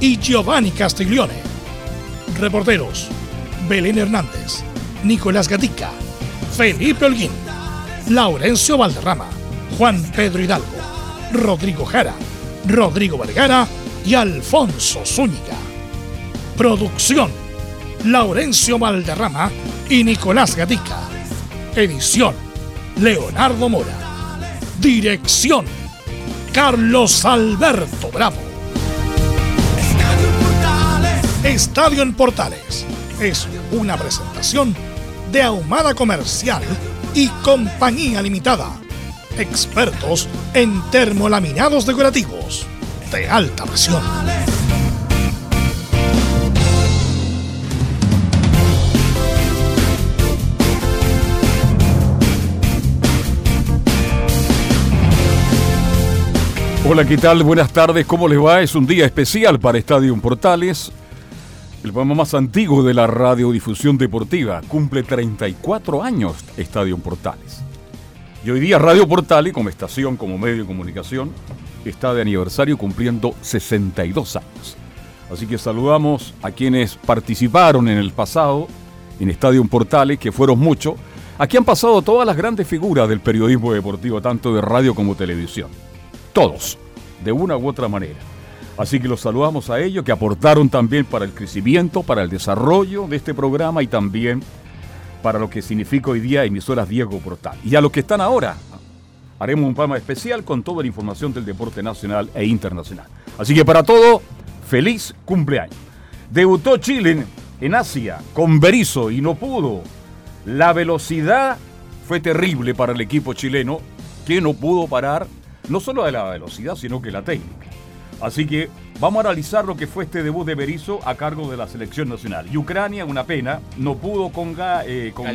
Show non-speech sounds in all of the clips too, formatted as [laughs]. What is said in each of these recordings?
y Giovanni Castiglione. Reporteros. Belén Hernández. Nicolás Gatica. Felipe Holguín. Laurencio Valderrama, Juan Pedro Hidalgo, Rodrigo Jara, Rodrigo Vergara y Alfonso Zúñiga. Producción, Laurencio Valderrama y Nicolás Gatica. Edición, Leonardo Mora. Dirección, Carlos Alberto Bravo. Estadio en Portales es una presentación de Ahumada Comercial y Compañía Limitada. Expertos en termolaminados decorativos de alta presión. Hola, ¿qué tal? Buenas tardes, ¿cómo les va? Es un día especial para Estadio Portales. El programa más antiguo de la radiodifusión deportiva cumple 34 años Estadio Portales. Y hoy día Radio Portales, como estación, como medio de comunicación, está de aniversario cumpliendo 62 años. Así que saludamos a quienes participaron en el pasado en Estadio Portales, que fueron muchos. Aquí han pasado todas las grandes figuras del periodismo deportivo, tanto de radio como televisión. Todos, de una u otra manera. Así que los saludamos a ellos que aportaron también para el crecimiento, para el desarrollo de este programa y también para lo que significa hoy día emisoras Diego Portal. Y a los que están ahora, haremos un programa especial con toda la información del deporte nacional e internacional. Así que para todo, feliz cumpleaños. Debutó Chile en Asia con Berizo y no pudo. La velocidad fue terrible para el equipo chileno que no pudo parar no solo de la velocidad, sino que la técnica. Así que vamos a analizar lo que fue este debut de Berizzo a cargo de la selección nacional. Y Ucrania, una pena, no pudo con, eh, con,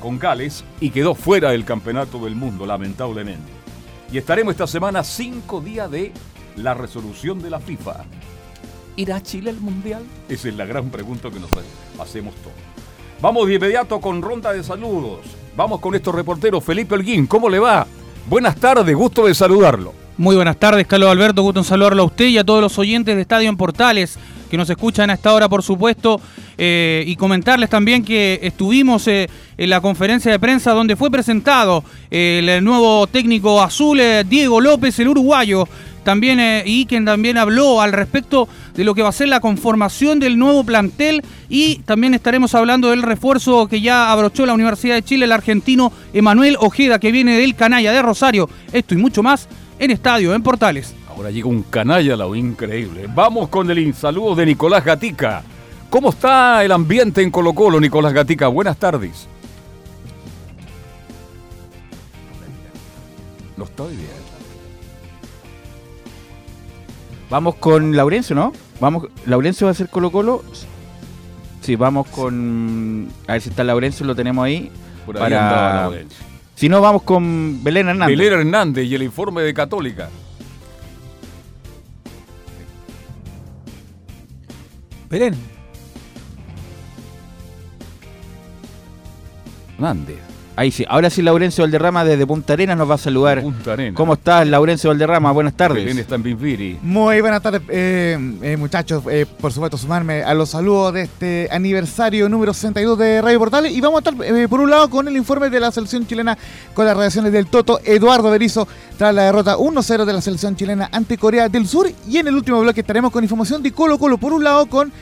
con Gales y quedó fuera del campeonato del mundo, lamentablemente. Y estaremos esta semana cinco días de la resolución de la FIFA. ¿Irá Chile al Mundial? Esa es la gran pregunta que nos hacemos todos. Vamos de inmediato con ronda de saludos. Vamos con estos reporteros. Felipe Holguín, ¿cómo le va? Buenas tardes, gusto de saludarlo. Muy buenas tardes, Carlos Alberto. Gusto en saludarlo a usted y a todos los oyentes de Estadio en Portales que nos escuchan a esta hora, por supuesto. Eh, y comentarles también que estuvimos eh, en la conferencia de prensa donde fue presentado eh, el nuevo técnico azul, Diego López, el uruguayo. También, y quien también habló al respecto de lo que va a ser la conformación del nuevo plantel y también estaremos hablando del refuerzo que ya abrochó la Universidad de Chile, el argentino Emanuel Ojeda, que viene del Canalla de Rosario. Esto y mucho más en Estadio, en Portales. Ahora llega un canalla, lo increíble. Vamos con el saludo de Nicolás Gatica. ¿Cómo está el ambiente en Colo Colo, Nicolás Gatica? Buenas tardes. No estoy bien. Vamos con Laurencio, ¿no? Vamos, Laurencio va a ser Colo Colo. Sí, vamos con. A ver si está Laurencio, lo tenemos ahí. Por ahí para... Si no, vamos con Belén Hernández. Belén Hernández y el informe de Católica. Belén. Hernández. Ahí sí, ahora sí Laurencio Valderrama desde Punta Arenas nos va a saludar. Punta Arenas. ¿Cómo estás, Laurencio Valderrama? Buenas tardes. Belén está en Muy buenas tardes, eh, eh, muchachos. Eh, por supuesto, sumarme a los saludos de este aniversario número 62 de Radio Portales. Y vamos a estar, por un lado, con el informe de la selección chilena con las reacciones del Toto Eduardo Berizzo tras la derrota 1-0 de la selección chilena ante Corea del Sur. Y en el último bloque estaremos con información de Colo Colo. Por un lado, con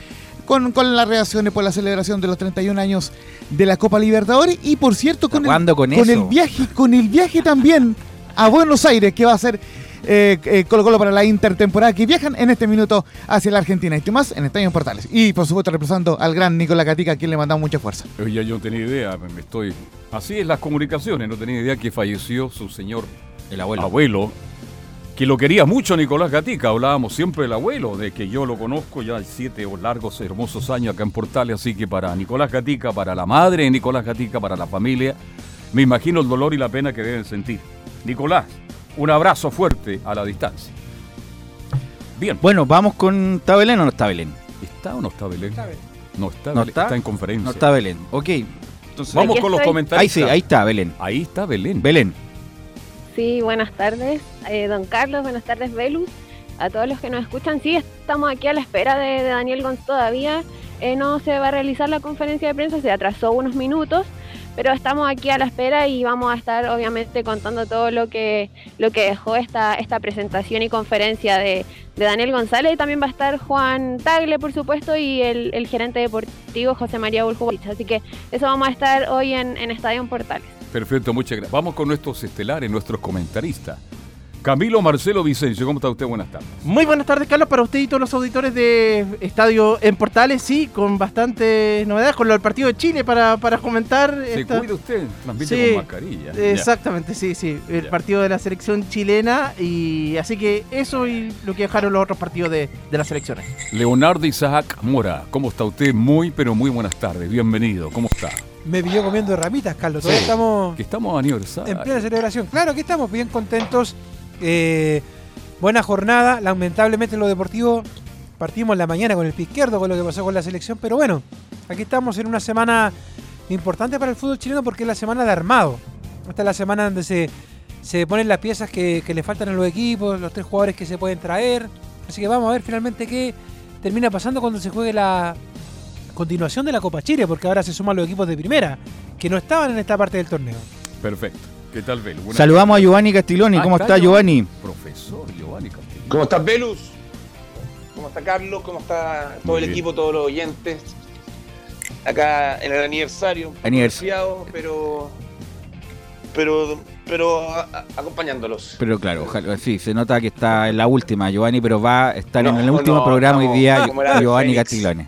con, con las reacciones por la celebración de los 31 años de la Copa Libertadores y por cierto con, el, con, el viaje con el viaje también a Buenos Aires que va a ser eh, eh, Colo Colo para la intertemporada que viajan en este minuto hacia la Argentina. Y más en Estadio Portales. Y por supuesto representando al gran Nicolás Catica a quien le mandamos mucha fuerza. Ya yo no tenía idea me estoy así es las comunicaciones no tenía idea que falleció su señor el abuelo. abuelo que lo quería mucho Nicolás Gatica. Hablábamos siempre del abuelo, de que yo lo conozco ya hay siete o largos, hermosos años acá en Portales. Así que para Nicolás Gatica, para la madre de Nicolás Gatica, para la familia, me imagino el dolor y la pena que deben sentir. Nicolás, un abrazo fuerte a la distancia. Bien. Bueno, vamos con. ¿Está Belén o no está Belén? ¿Está o no está Belén? No está, ¿No está? está en conferencia. No está Belén. Ok. Entonces, Vamos con los comentarios. ahí sí, ahí está Belén. Ahí está Belén. Belén. Sí, buenas tardes, eh, don Carlos, buenas tardes, Velus, a todos los que nos escuchan. Sí, estamos aquí a la espera de, Daniel Gonz todavía. eh, no se va a realizar la conferencia de prensa, se atrasó unos minutos, pero estamos aquí a la espera y vamos a estar obviamente contando todo lo que, lo que dejó esta, esta presentación y conferencia de, de Daniel González. Y también va a estar Juan Tagle, por supuesto, y el, gerente deportivo José María Buljubovich. Así que eso vamos a estar hoy en, en Estadio Portales. Perfecto, muchas gracias. Vamos con nuestros estelares, nuestros comentaristas. Camilo Marcelo Vicencio, ¿cómo está usted? Buenas tardes. Muy buenas tardes, Carlos, para usted y todos los auditores de Estadio en Portales. Sí, con bastantes novedades, con lo del partido de Chile para, para comentar. Se esta- cuida usted, transmite Sí, con mascarilla. Ya. Exactamente, sí, sí. El Ya. partido de la selección chilena. y Así que eso y lo que dejaron los otros partidos de, de las selecciones. Leonardo Isaac Mora, ¿cómo está usted? Muy, pero muy buenas tardes. Bienvenido. ¿Cómo está? Me pilló comiendo ramitas, Carlos. Todavía Sí. estamos Que estamos aniversario. en plena celebración. Claro, aquí estamos bien contentos. Eh, buena jornada. Lamentablemente en lo deportivo partimos la mañana con el pie izquierdo con lo que pasó con la selección. Pero bueno, aquí estamos en una semana importante para el fútbol chileno porque es la semana de armado. Esta es la semana donde se, se ponen las piezas que, que le faltan a los equipos, los tres jugadores que se pueden traer. Así que vamos a ver finalmente qué termina pasando cuando se juegue la continuación de la Copa Chile, porque ahora se suman los equipos de primera, que no estaban en esta parte del torneo. Perfecto. ¿Qué tal, Bel? Buenas Saludamos a Giovanni Castiglioni. Ah, ¿Cómo está Giovanni? Profesor Giovanni Castillo. ¿Cómo estás, Velus? ¿Cómo está Carlos? ¿Cómo está todo Muy el bien. equipo, todos los oyentes? Acá en el aniversario, un poco Anivers- resfriado, pero pero pero a- a- acompañándolos. Pero claro, ojalá, sí, se nota que está en la última, Giovanni, pero va a estar en el último no, programa hoy día, ave Giovanni Fénix.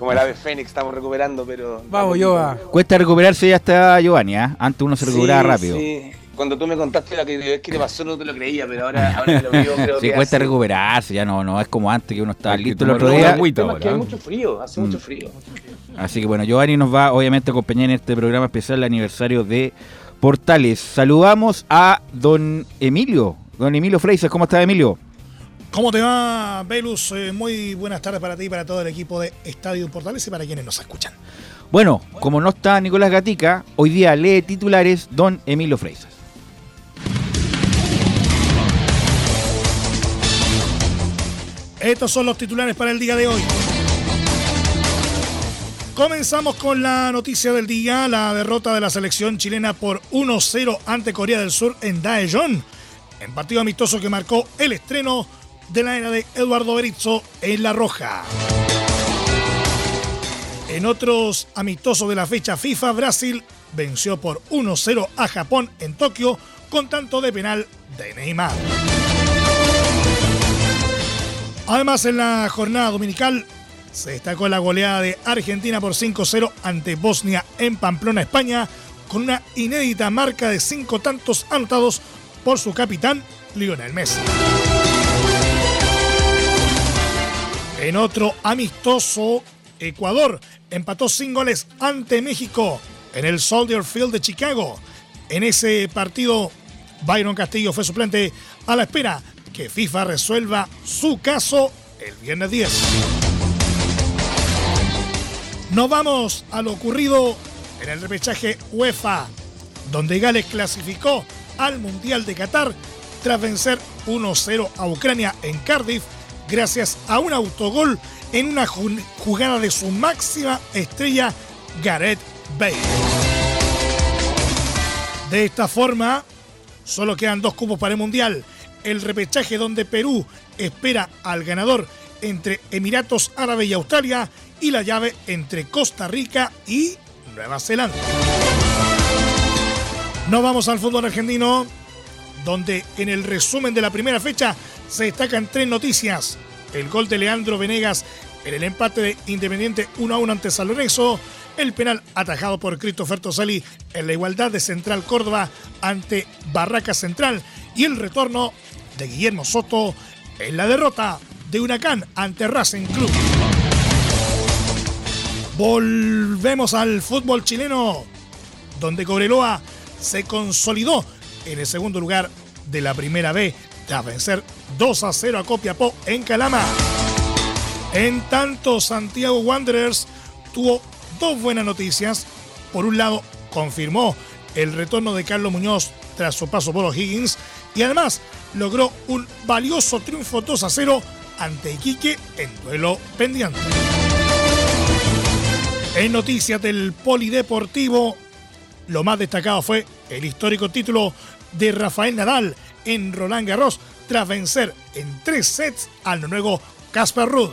Como el ave Fénix estamos recuperando, pero Vamos, Giova. Cuesta recuperarse ya está Giovanni, ¿ah? Antes uno se recuperaba Sí, rápido. sí. Cuando tú me contaste la que vez que te pasó no te lo creía, pero ahora, [laughs] ahora que lo veo creo Sí, que cuesta hace- recuperarse, ya no, no es como antes que uno estaba que listo el otro día. agüita es que hay ¿eh? mucho frío, hace Mm. mucho frío. Así que bueno, Giovanni nos va obviamente a acompañar en este programa especial el aniversario de Portales. Saludamos a don Emilio, don Emilio Freises. ¿Cómo está Emilio? ¿Cómo te va, Velus? Eh, muy buenas tardes para ti y para todo el equipo de Estadio Portales y para quienes nos escuchan. Bueno, como no está Nicolás Gatica, hoy día lee titulares don Emilio Freises. Estos son los titulares para el día de hoy. Comenzamos con la noticia del día, la derrota de la selección chilena por 1-0 ante Corea del Sur en Daejeon, en partido amistoso que marcó el estreno de la era de Eduardo Berizzo en La Roja. En otros amistosos de la fecha FIFA, Brasil venció por 1-0 a Japón en Tokio con tanto de penal de Neymar. Además, en la jornada dominical se destacó la goleada de Argentina por 5-0 ante Bosnia en Pamplona, España, con una inédita marca de cinco tantos anotados por su capitán, Lionel Messi. En otro amistoso, Ecuador empató sin goles ante México en el Soldier Field de Chicago. En ese partido, Byron Castillo fue suplente a la espera que FIFA resuelva su caso el viernes 10. Nos vamos a lo ocurrido en el repechaje UEFA, donde Gales clasificó al Mundial de Qatar tras vencer 1-0 a Ucrania en Cardiff gracias a un autogol en una ju- jugada de su máxima estrella Gareth Bale. De esta forma, solo quedan dos cupos para el Mundial. El repechaje donde Perú espera al ganador entre Emiratos Árabes y Australia y la llave entre Costa Rica y Nueva Zelanda. Nos vamos al fútbol argentino, donde en el resumen de la primera fecha se destacan tres noticias. El gol de Leandro Venegas en el empate de Independiente 1 a 1 ante San el penal atajado por Christopher Tosali en la igualdad de Central Córdoba ante Barraca Central y el retorno de Guillermo Soto en la derrota de Huracán ante Racing Club. Volvemos al fútbol chileno, donde Cobreloa se consolidó en el segundo lugar de la primera B tras vencer 2 a 0 a Copiapó en Calama. En tanto, Santiago Wanderers tuvo dos buenas noticias. Por un lado, confirmó el retorno de Carlos Muñoz tras su paso por O'Higgins y además logró un valioso triunfo 2 a 0 ante Iquique en duelo pendiente. En noticias del Polideportivo, lo más destacado fue el histórico título de Rafael Nadal en Roland Garros tras vencer en tres sets al noruego Casper Ruud.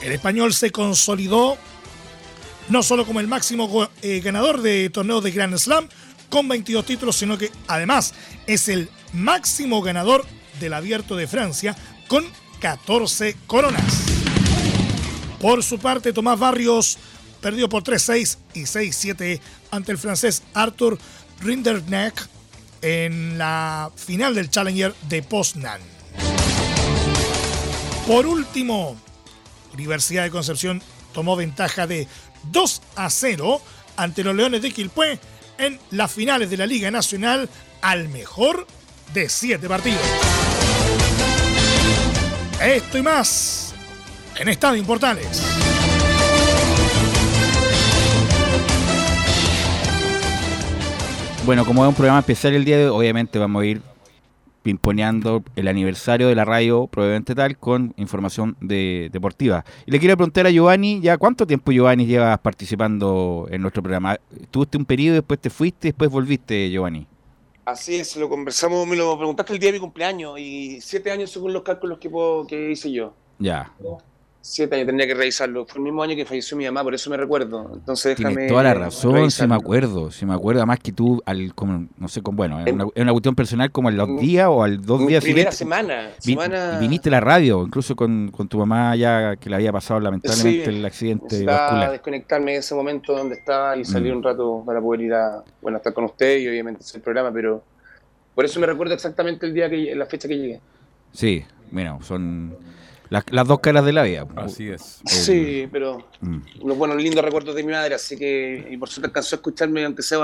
El español se consolidó no solo como el máximo eh, ganador de torneos de Grand Slam con 22 títulos, sino que además es el máximo ganador del Abierto de Francia con 14 coronas. Por su parte, Tomás Barrios perdió por 3-6 y 6-7 ante el francés Arthur Rinderknecht en la final del Challenger de Poznan. Por último, Universidad de Concepción tomó ventaja de 2 a 0 ante los Leones de Quilpué en las finales de la Liga Nacional al mejor de 7 partidos. Esto y más en Estadio Portales. Bueno, como es un programa especial el día de hoy, obviamente vamos a ir pimponeando el aniversario de la radio, probablemente tal, con información de, deportiva. Y le quiero preguntar a Giovanni, ya cuánto tiempo Giovanni llevas participando en nuestro programa. Tuviste un periodo, después te fuiste, después volviste, Giovanni. Así es, lo conversamos, me lo preguntaste el día de mi cumpleaños y siete años según los cálculos que, puedo, que hice yo. Ya. Siete años, tendría que revisarlo. Fue el mismo año que falleció mi mamá, por eso me recuerdo. Entonces déjame. Tienes toda la razón, si me acuerdo. Si me acuerdo, además que tú, al, como, no sé, con, bueno, es una, es una cuestión personal como en los días o al dos días Primera siguientes. semana. Vi- semana Viniste a la radio, incluso con, con tu mamá ya que le había pasado lamentablemente Sí, el accidente vascular. desconectarme de ese momento donde estaba y salir Mm. un rato para poder ir a, bueno, a estar con usted y obviamente hacer el programa, pero por eso me recuerdo exactamente el día que la fecha que llegué. Sí, bueno, son las, las dos caras de la vida. Así es. El- Sí, pero Mm. unos buenos lindos recuerdos de mi madre, así que y por suerte alcanzó a escucharme, aunque sea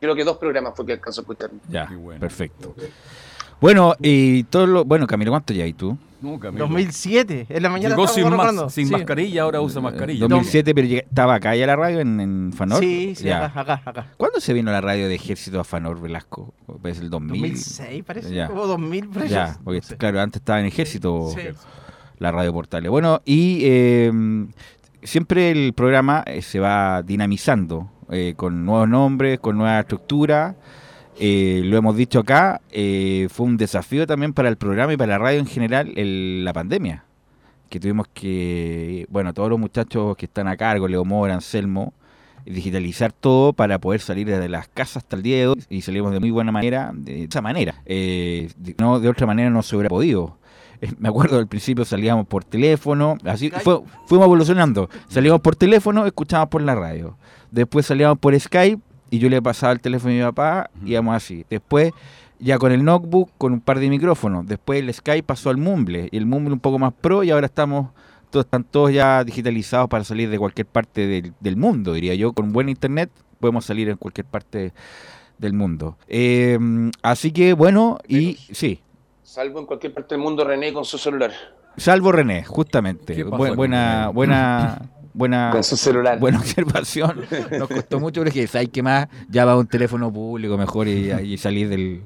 creo que dos programas fue que alcanzó a escucharme. Ya, bueno. perfecto. Bueno, y todo lo, bueno, Camilo, ¿cuánto ya hay tú? No, Camilo. 2007, en la mañana Llegó sin, mas- sin Sí. mascarilla, ahora usa mascarilla. 2007, pero estaba acá ya la radio en, en Fanor. Sí, sí, Ya. acá, acá, acá. ¿Cuándo se vino la radio de Ejército a Fanor Velasco? ¿Es el 2000? 2006 parece, Ya. o 2000 por ahí. Ya, porque No sé. claro, antes estaba en Ejército Sí. La radio Portales. Bueno, y eh, siempre el programa eh, se va dinamizando eh, con nuevos nombres, con nueva estructura. Eh, lo hemos dicho acá, fue un desafío también para el programa y para la radio en general la pandemia. Que tuvimos que, bueno, todos los muchachos que están a cargo, Leo Mora, Anselmo, digitalizar todo para poder salir desde las casas hasta el día de hoy y salimos de muy buena manera, de esa manera. No, de otra manera no se hubiera podido. [laughs] Me acuerdo al principio salíamos por teléfono, así fue, fuimos evolucionando. Salíamos por teléfono, escuchábamos por la radio. Después salíamos por Skype y yo le pasaba el teléfono a mi papá, íbamos así. Después ya con el notebook, con un par de micrófonos. Después el Skype pasó al Mumble y el Mumble un poco más pro y ahora estamos todos, están todos ya digitalizados para salir de cualquier parte del, del mundo, diría yo. Con buen internet podemos salir en cualquier parte del mundo. Eh, así que bueno, y sí, Salvo en cualquier parte del mundo René con su celular. salvo René, justamente. ¿Qué pasa Bu- buena, René? buena, [laughs] buena, Con su celular. buena observación. Nos costó mucho porque ¿sabes qué más? Ya va a un teléfono público mejor y, y salir del,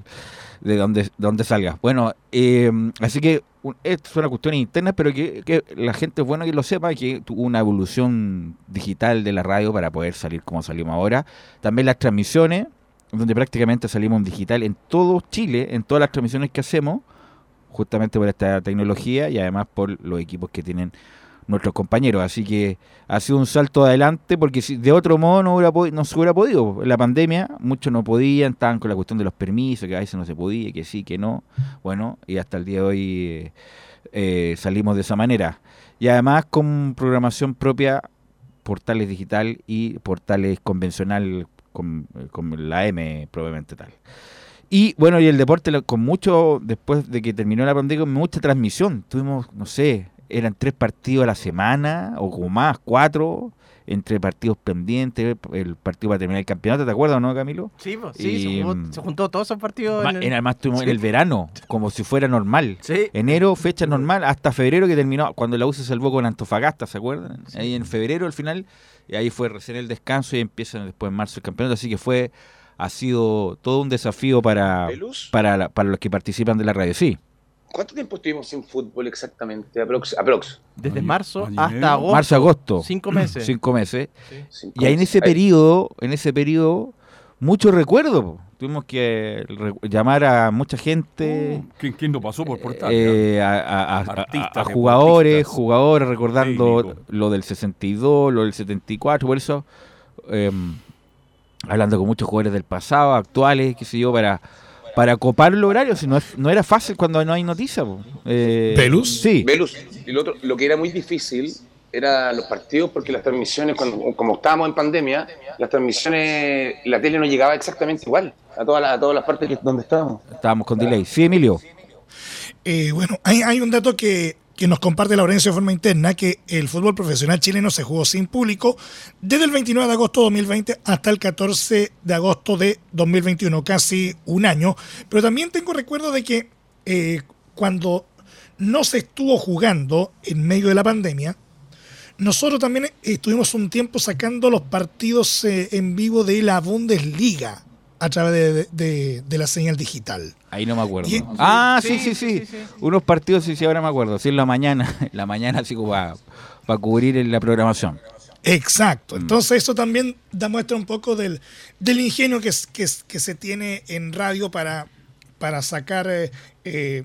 de donde, donde salga. Bueno, eh, así que un- esto es una cuestión interna, pero que, que la gente es bueno que lo sepa, que tuvo una evolución digital de la radio para poder salir como salimos ahora. También las transmisiones, donde prácticamente salimos en digital en todo Chile, en todas las transmisiones que hacemos, justamente por esta tecnología y además por los equipos que tienen nuestros compañeros. Así que ha sido un salto adelante porque si de otro modo no, hubiera no se hubiera podido. En la pandemia muchos no podían, estaban con la cuestión de los permisos, que a veces no se podía, que sí, que no. Bueno, y hasta el día de hoy eh, eh, salimos de esa manera. Y además con programación propia, portales digital y portales convencional con, con la M probablemente tal. Y bueno, y el deporte con mucho, después de que terminó la pandemia, con mucha transmisión. Tuvimos, no sé, eran tres partidos a la semana, o como más, cuatro, entre partidos pendientes, el partido para terminar el campeonato, ¿te acuerdas o no, Camilo? Sí, pues, sí, Y, se, mm, se juntó todos esos partidos. En el- además estuvimos en el verano, como si fuera normal. Sí. Enero, fecha normal, hasta febrero que terminó, cuando la U se salvó con Antofagasta, ¿se acuerdan? Ahí en febrero al final, y ahí fue recién el descanso y empiezan después en marzo el campeonato, así que fue, ha sido todo un desafío para, para, la- para los que participan de la radio, sí. ¿Cuánto tiempo estuvimos sin fútbol exactamente? Aprox. aprox. Desde Año- marzo año hasta agosto. Marzo, agosto. Cinco meses. [clears throat] Cinco meses. Cinco Y ahí en ese Ahí. periodo, en ese periodo, mucho recuerdo. Tuvimos que llamar a mucha gente. Uh, ¿quién, quién no pasó por portal? eh, a, a- a- Artistas, a- a jugadores, jugadores recordando lo del 62, lo del 74, por eso eh, hablando con muchos jugadores del pasado, actuales, qué sé yo, para para copar el horario, si no, es- no era fácil cuando no hay noticias. Eh, ¿Velus? Sí. Velus, y lo, otro, lo que era muy difícil era los partidos porque las transmisiones, cuando, como estábamos en pandemia, las transmisiones, la tele no llegaba exactamente igual a todas las, a todas las partes donde estábamos. Estábamos con delay. Sí, Emilio. Eh, bueno, hay, hay un dato que, que nos comparte Laurencio de forma interna, que el fútbol profesional chileno se jugó sin público desde el 29 de agosto de 2020 hasta el 14 de agosto de 2021, casi un año. Pero también tengo recuerdo de que eh, cuando no se estuvo jugando en medio de la pandemia, nosotros también estuvimos un tiempo sacando los partidos eh, en vivo de la Bundesliga a través de- de- de la señal digital. Ahí no me acuerdo. Y- ah, sí Sí, sí, sí, sí, sí, sí. Unos partidos, sí, sí, ahora me acuerdo. Sí, en la mañana. [laughs] En la mañana, así como para, para cubrir en la programación. Exacto. Entonces eso también da muestra un poco del, del ingenio que, es- que, que se tiene en radio para, para sacar eh, eh,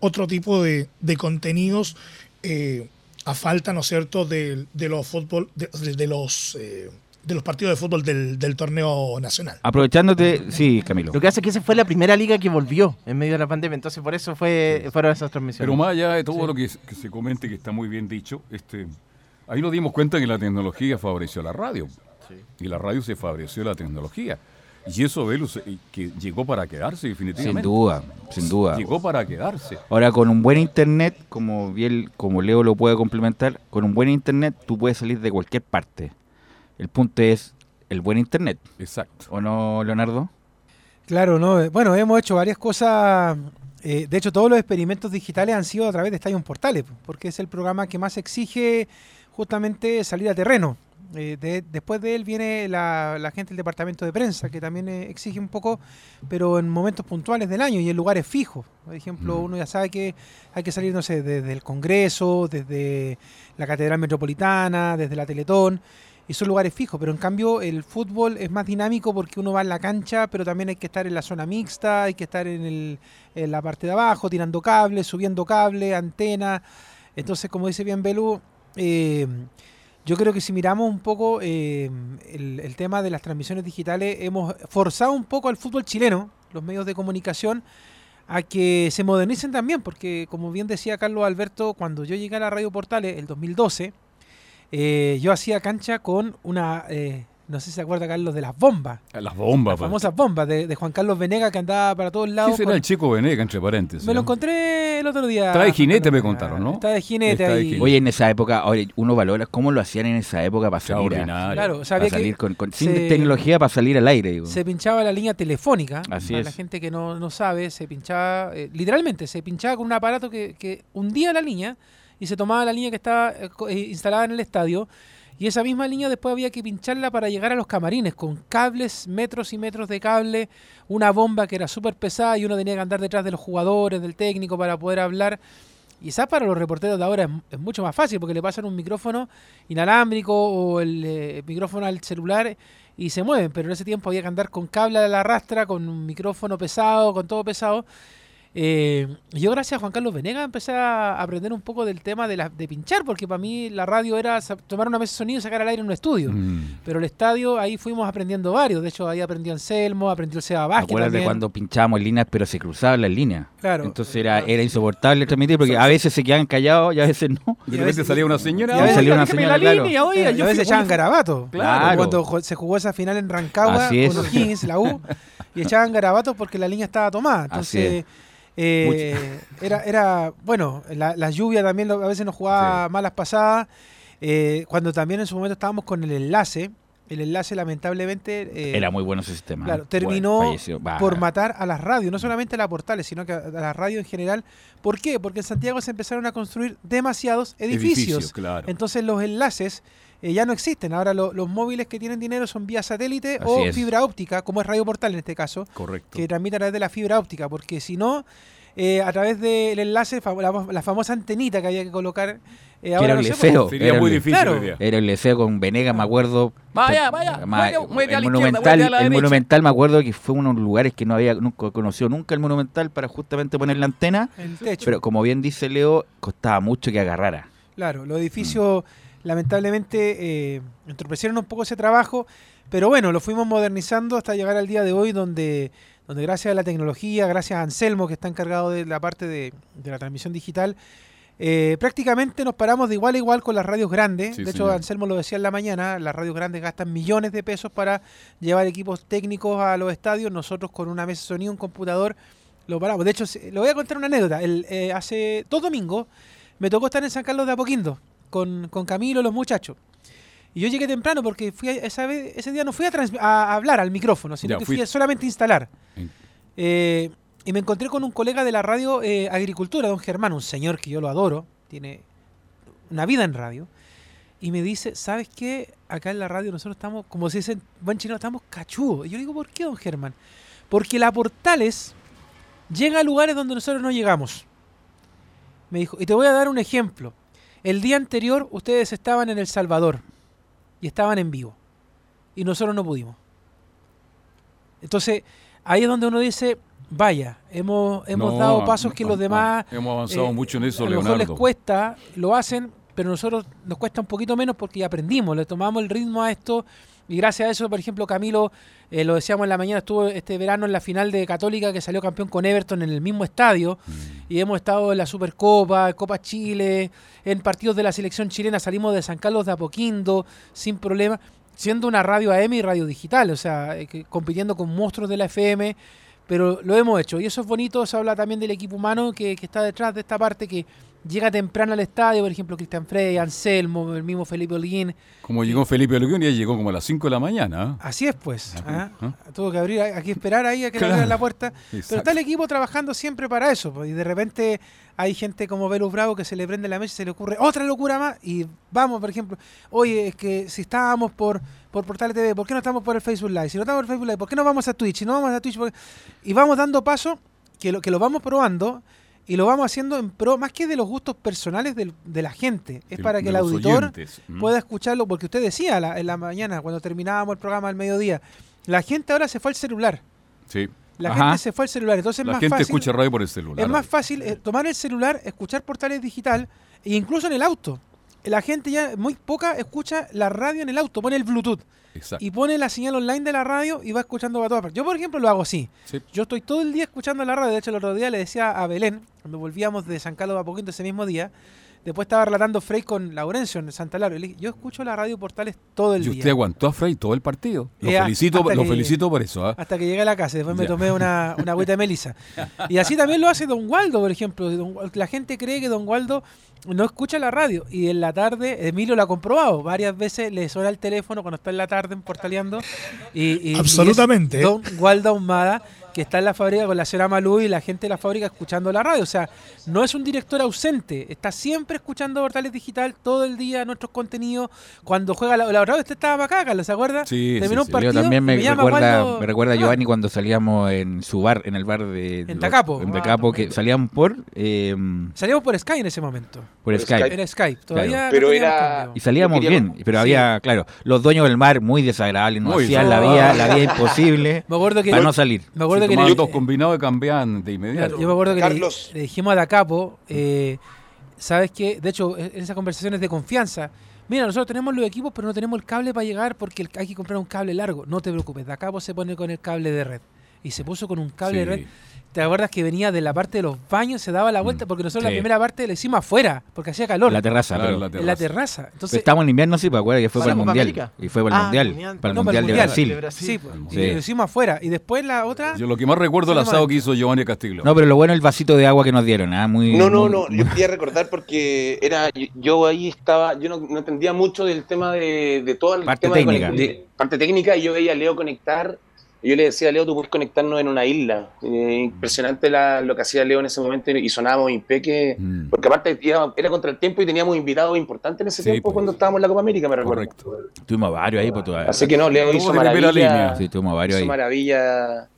otro tipo de, de contenidos eh, a falta, ¿no es cierto?, de, de los fútbol, de, de los eh, de los partidos de fútbol del, del torneo nacional. Aprovechándote, sí, Camilo. Lo que hace es que esa fue la primera liga que volvió en medio de la pandemia, entonces por eso fue, fueron esas transmisiones. Pero más allá de todo Sí. lo que, que se comente, que está muy bien dicho, este, ahí nos dimos cuenta que la tecnología favoreció a la radio. Y la radio se favoreció a la tecnología. Y eso, Velus, eh, que llegó para quedarse definitivamente. Sin duda, sin duda. Llegó para quedarse. Ahora, con un buen internet, como bien, como Leo lo puede complementar, con un buen internet tú puedes salir de cualquier parte. El punto es el buen internet, Exacto. ¿o no, Leonardo? Claro, no. Bueno, hemos hecho varias cosas. eh, de hecho, todos los experimentos digitales han sido a través de Estadio Portales, porque es el programa que más exige justamente salir a terreno. Eh, de- después de él viene la, la gente del departamento de prensa, que también eh, exige un poco, pero en momentos puntuales del año y en lugares fijos. Por ejemplo, Mm. uno ya sabe que hay que salir, no sé, desde el Congreso, desde la Catedral Metropolitana, desde la Teletón y son lugares fijos, pero en cambio el fútbol es más dinámico porque uno va en la cancha, pero también hay que estar en la zona mixta, hay que estar en, el- en la parte de abajo, tirando cables, subiendo cables, antena. Entonces, como dice bien Belu, eh, yo creo que si miramos un poco eh, el, tema de las transmisiones digitales, hemos forzado un poco al fútbol chileno, los medios de comunicación, a que se modernicen también, porque como bien decía Carlos Alberto, cuando yo llegué a la Radio Portales, el 2012, eh, yo hacía cancha con una, eh, no sé si se acuerda Carlos, de las bombas, Las bombas. las pues. famosas bombas de, de Juan Carlos Venega que andaba para todos lados. ¿Qué será con- el chico Veneca, entre paréntesis? me lo eh? encontré el otro día. Está de jinete, me contaron, Venega. ¿no? Está de jinete Está de ahí. jinete. Oye, en esa época, ahora uno valora cómo lo hacían en esa época para salir, a- Extraordinario. Claro, o sea, para había que salir con, con- sin se- tecnología para salir al aire. digo. se pinchaba la línea telefónica. Así para es. la gente que no, no sabe, se pinchaba, eh, literalmente, se pinchaba con un aparato que, que hundía la línea y se tomaba la línea que estaba eh, eh, instalada en el estadio. Y esa misma línea después había que pincharla para llegar a los camarines, con cables, metros y metros de cable, una bomba que era súper pesada y uno tenía que andar detrás de los jugadores, del técnico para poder hablar. Quizás para los reporteros de ahora es, es mucho más fácil porque le pasan un micrófono inalámbrico o el eh, micrófono al celular y se mueven, pero en ese tiempo había que andar con cable a la rastra, con un micrófono pesado, con todo pesado. Eh, yo gracias a Juan Carlos Venegas empecé a aprender un poco del tema de, la, de pinchar, porque para mí la radio era tomar una mesa de sonido y sacar al aire en un estudio. Mm. Pero el estadio, ahí fuimos aprendiendo varios. De hecho, ahí aprendió Anselmo, aprendió el Seba Vázquez Acuérdate también. cuando pinchábamos en líneas, pero se cruzaban las líneas. Claro. Entonces era, era insoportable transmitir porque a veces se quedaban callados y a veces no. De repente salía una señora. y a veces salía una "Déjeme señora, la claro. línea, oiga", Claro, y yo a veces echaban garabatos. Claro. Cuando se jugó esa final en Rancagua con O'Higgins, la U, y echaban garabatos porque la línea estaba tomada. Así Entonces, eh, era, era, bueno, la, la lluvia también lo- a veces nos jugaba malas pasadas. eh, cuando también en su momento estábamos con el enlace, el enlace lamentablemente... eh, Era muy bueno ese sistema. Claro, terminó Bueno, por matar a las radios, no solamente a las portales, sino que a, a las radios en general. ¿Por qué? Porque en Santiago se empezaron a construir demasiados edificios. Claro. Entonces los enlaces eh, ya no existen. Ahora lo- los móviles que tienen dinero son vía satélite Así o es. fibra óptica, como es Radio Portal en este caso, Correcto. que transmite a través de la fibra óptica, porque si no, eh, a través del enlace, la, la famosa antenita que había que colocar... eh, ahora era no un sé, leceo. Sería Era muy el- difícil Claro. Era el liceo con Venegas, me acuerdo. Vaya, vaya, Ma- vaya, a el la monumental, mueve a la el monumental me acuerdo que fue uno de los lugares que no había nunca conoció nunca el monumental para justamente poner la antena, el techo. pero como bien dice Leo, costaba mucho que agarrara. Claro, los edificios lamentablemente eh, entorpecieron un poco ese trabajo, pero bueno, lo fuimos modernizando hasta llegar al día de hoy donde, donde gracias a la tecnología, gracias a Anselmo que está encargado de la parte de, de la transmisión digital, eh, prácticamente nos paramos de igual a igual con las radios grandes. Sí, de hecho, señor. Anselmo lo decía en la mañana, las radios grandes gastan millones de pesos para llevar equipos técnicos a los estadios. Nosotros con una mesa de sonido, un computador, lo paramos. De hecho, le voy a contar una anécdota. El, eh, hace dos domingos me tocó estar en San Carlos de Apoquindo con, con Camilo los muchachos. Y yo llegué temprano porque fui a- esa vez, ese día no fui a, trans- a hablar al micrófono, sino Ya, que fui fui- a solamente a instalar. Eh, y me encontré con un colega de la radio eh, Agricultura, don Germán, un señor que yo lo adoro, tiene una vida en radio. Y me dice, ¿sabes qué? Acá en la radio nosotros estamos, como se dice en buen chino, estamos cachudos. Y yo le digo, ¿por qué, don Germán? Porque la Portales llega a lugares donde nosotros no llegamos. Me dijo, y te voy a dar un ejemplo. El día anterior ustedes estaban en El Salvador y estaban en vivo. Y nosotros no pudimos. Entonces, ahí es donde uno dice, vaya, hemos, hemos No, dado pasos que los demás Hemos avanzado eh, mucho en eso, a lo mejor les Leonardo. cuesta, lo hacen, pero nosotros nos cuesta un poquito menos porque ya aprendimos, le tomamos el ritmo a esto y gracias a eso, por ejemplo, Camilo, eh, lo decíamos en la mañana, estuvo este verano en la final de Católica que salió campeón con Everton en el mismo estadio Mm. y hemos estado en la Supercopa, Copa Chile, en partidos de la selección chilena, salimos de San Carlos de Apoquindo sin problema, siendo una radio AM y radio digital, o sea, eh, que- compitiendo con monstruos de la FM, pero lo hemos hecho y eso es bonito, se habla también del equipo humano que, que está detrás de esta parte que llega temprano al estadio, por ejemplo, Cristian Frey, Anselmo, el mismo Felipe Holguín, Como llegó FelipeOluguín, ya llegó como a las 5 de la mañana. ¿ah? así es pues, Ah, ¿ah? ah. tuvo que abrir, hay que esperar ahí a que le Claro. abran la puerta, [laughs] pero Exacto. está el equipo trabajando siempre para eso, pues, y de repente hay gente como Velus Bravo que se le prende la mesa y se le ocurre otra locura más, y vamos, por ejemplo, oye, es que si estábamos por, por Portales TV, ¿por qué no estamos por el Facebook Live? Si no estamos por el Facebook Live, ¿por qué no vamos a Twitch? Si no vamos a Twitch, y vamos dando paso, que lo, que lo vamos probando, y lo vamos haciendo en pro, más que de los gustos personales del- de la gente, es De- para que el auditor pueda escucharlo, porque usted decía la- en la mañana, cuando terminábamos el programa al mediodía, la gente ahora se fue al celular. Sí. La Ajá. gente se fue al celular, entonces es La más gente fácil. escucha radio por el celular. Es más fácil eh, tomar el celular, escuchar portales digital e incluso en el auto. La gente ya muy poca escucha la radio en el auto, pone el Bluetooth Exacto. y pone la señal online de la radio y va escuchando para todas partes. Yo, por ejemplo, lo hago así. Sí. Yo estoy todo el día escuchando la radio. De hecho, el otro día le decía a Belén, cuando volvíamos de San Carlos de Apoquindo ese mismo día, después estaba relatando Frey con Laurencio en Santa Laura. y yo escucho la radio portales todo el Y día. usted aguantó a Frey todo el partido. Lo Eh, felicito, hasta lo que- felicito por eso. ¿ah? hasta que llegué a la casa. Después me Ya. tomé una, una [laughs] agüita de melisa. Y así también lo hace Don Waldo, por ejemplo. Don- la gente cree que Don Waldo no escucha la radio. Y en la tarde, Emilio lo ha comprobado. Varias veces le suena el teléfono cuando está en la tarde portaleando. Y, y- y es Absolutamente. Don Waldo Ahumada, que está en la fábrica con la señora Malú y la gente de la fábrica escuchando la radio. O sea, no es un director ausente. Está siempre escuchando Portales Digital todo el día nuestros contenidos. Cuando juega la, la otra vez usted estaba acá, Carlos, ¿se acuerda? Sí, Terminó sí, un sí. partido. Yo también me, recuerda, me recuerda Ah, Giovanni cuando salíamos en su bar, en el bar de... En los- Tacapo. En Ah, Tacapo, que salíamos por, eh, Salíamos por Skype en ese momento. por Por Skype. Skype. Era Skype. Todavía Pero era- cambio. Y salíamos bien, pero Sí. había, claro, los dueños del mar muy desagradables, nos hacían la vida, [laughs] la vida imposible Me acuerdo que para no salir. me acuerdo acuerdo que le- dos combinados y cambiaban de inmediato. Yo me acuerdo que le, Carlos. le dijimos a Da Capo, eh, ¿sabes qué? De hecho, en esas conversaciones de confianza, mira, nosotros tenemos los equipos, pero no tenemos el cable para llegar porque hay que comprar un cable largo. No te preocupes, Da Capo se pone con el cable de red. Y se puso con un cable de red. ¿Te acuerdas que venía de la parte de los baños, se daba la vuelta? Porque nosotros Mm, Sí. la primera parte la hicimos afuera, porque hacía calor. La terraza. Claro, pero- la en la terraza. terraza. pero Entonces, estamos en invierno, sí, pues acuerda que fue ¿Para para el mundial. América? Y fue para el Ah, mundial. mundial. Para el No, para el mundial de mundial. Brasil. De Brasil. sí, pues, Sí. y lo hicimos afuera. Y después la otra... Yo lo que más recuerdo es el asado que hizo Giovanni Castillo. No, pero lo bueno es el vasito de agua que nos dieron. ¿ah? Muy, No, no, muy- no, [laughs] yo quería recordar porque era yo, yo ahí estaba, yo no, no entendía mucho del tema de, de todo el Parte tema técnica. de parte técnica y yo veía a Leo conectar yo le decía a Leo, tú puedes conectarnos en una isla. Eh, impresionante la- lo que hacía Leo en ese momento y sonábamos impeque, Mm, porque aparte era contra el tiempo y teníamos invitados importantes en ese Sí, tiempo pues. cuando estábamos en la Copa América, me recuerdo. correcto. Tuvimos varios ahí. Pues, tú- Así que no, Leo hizo maravilla, línea. Sí, tuvimos varios hizo ahí. maravilla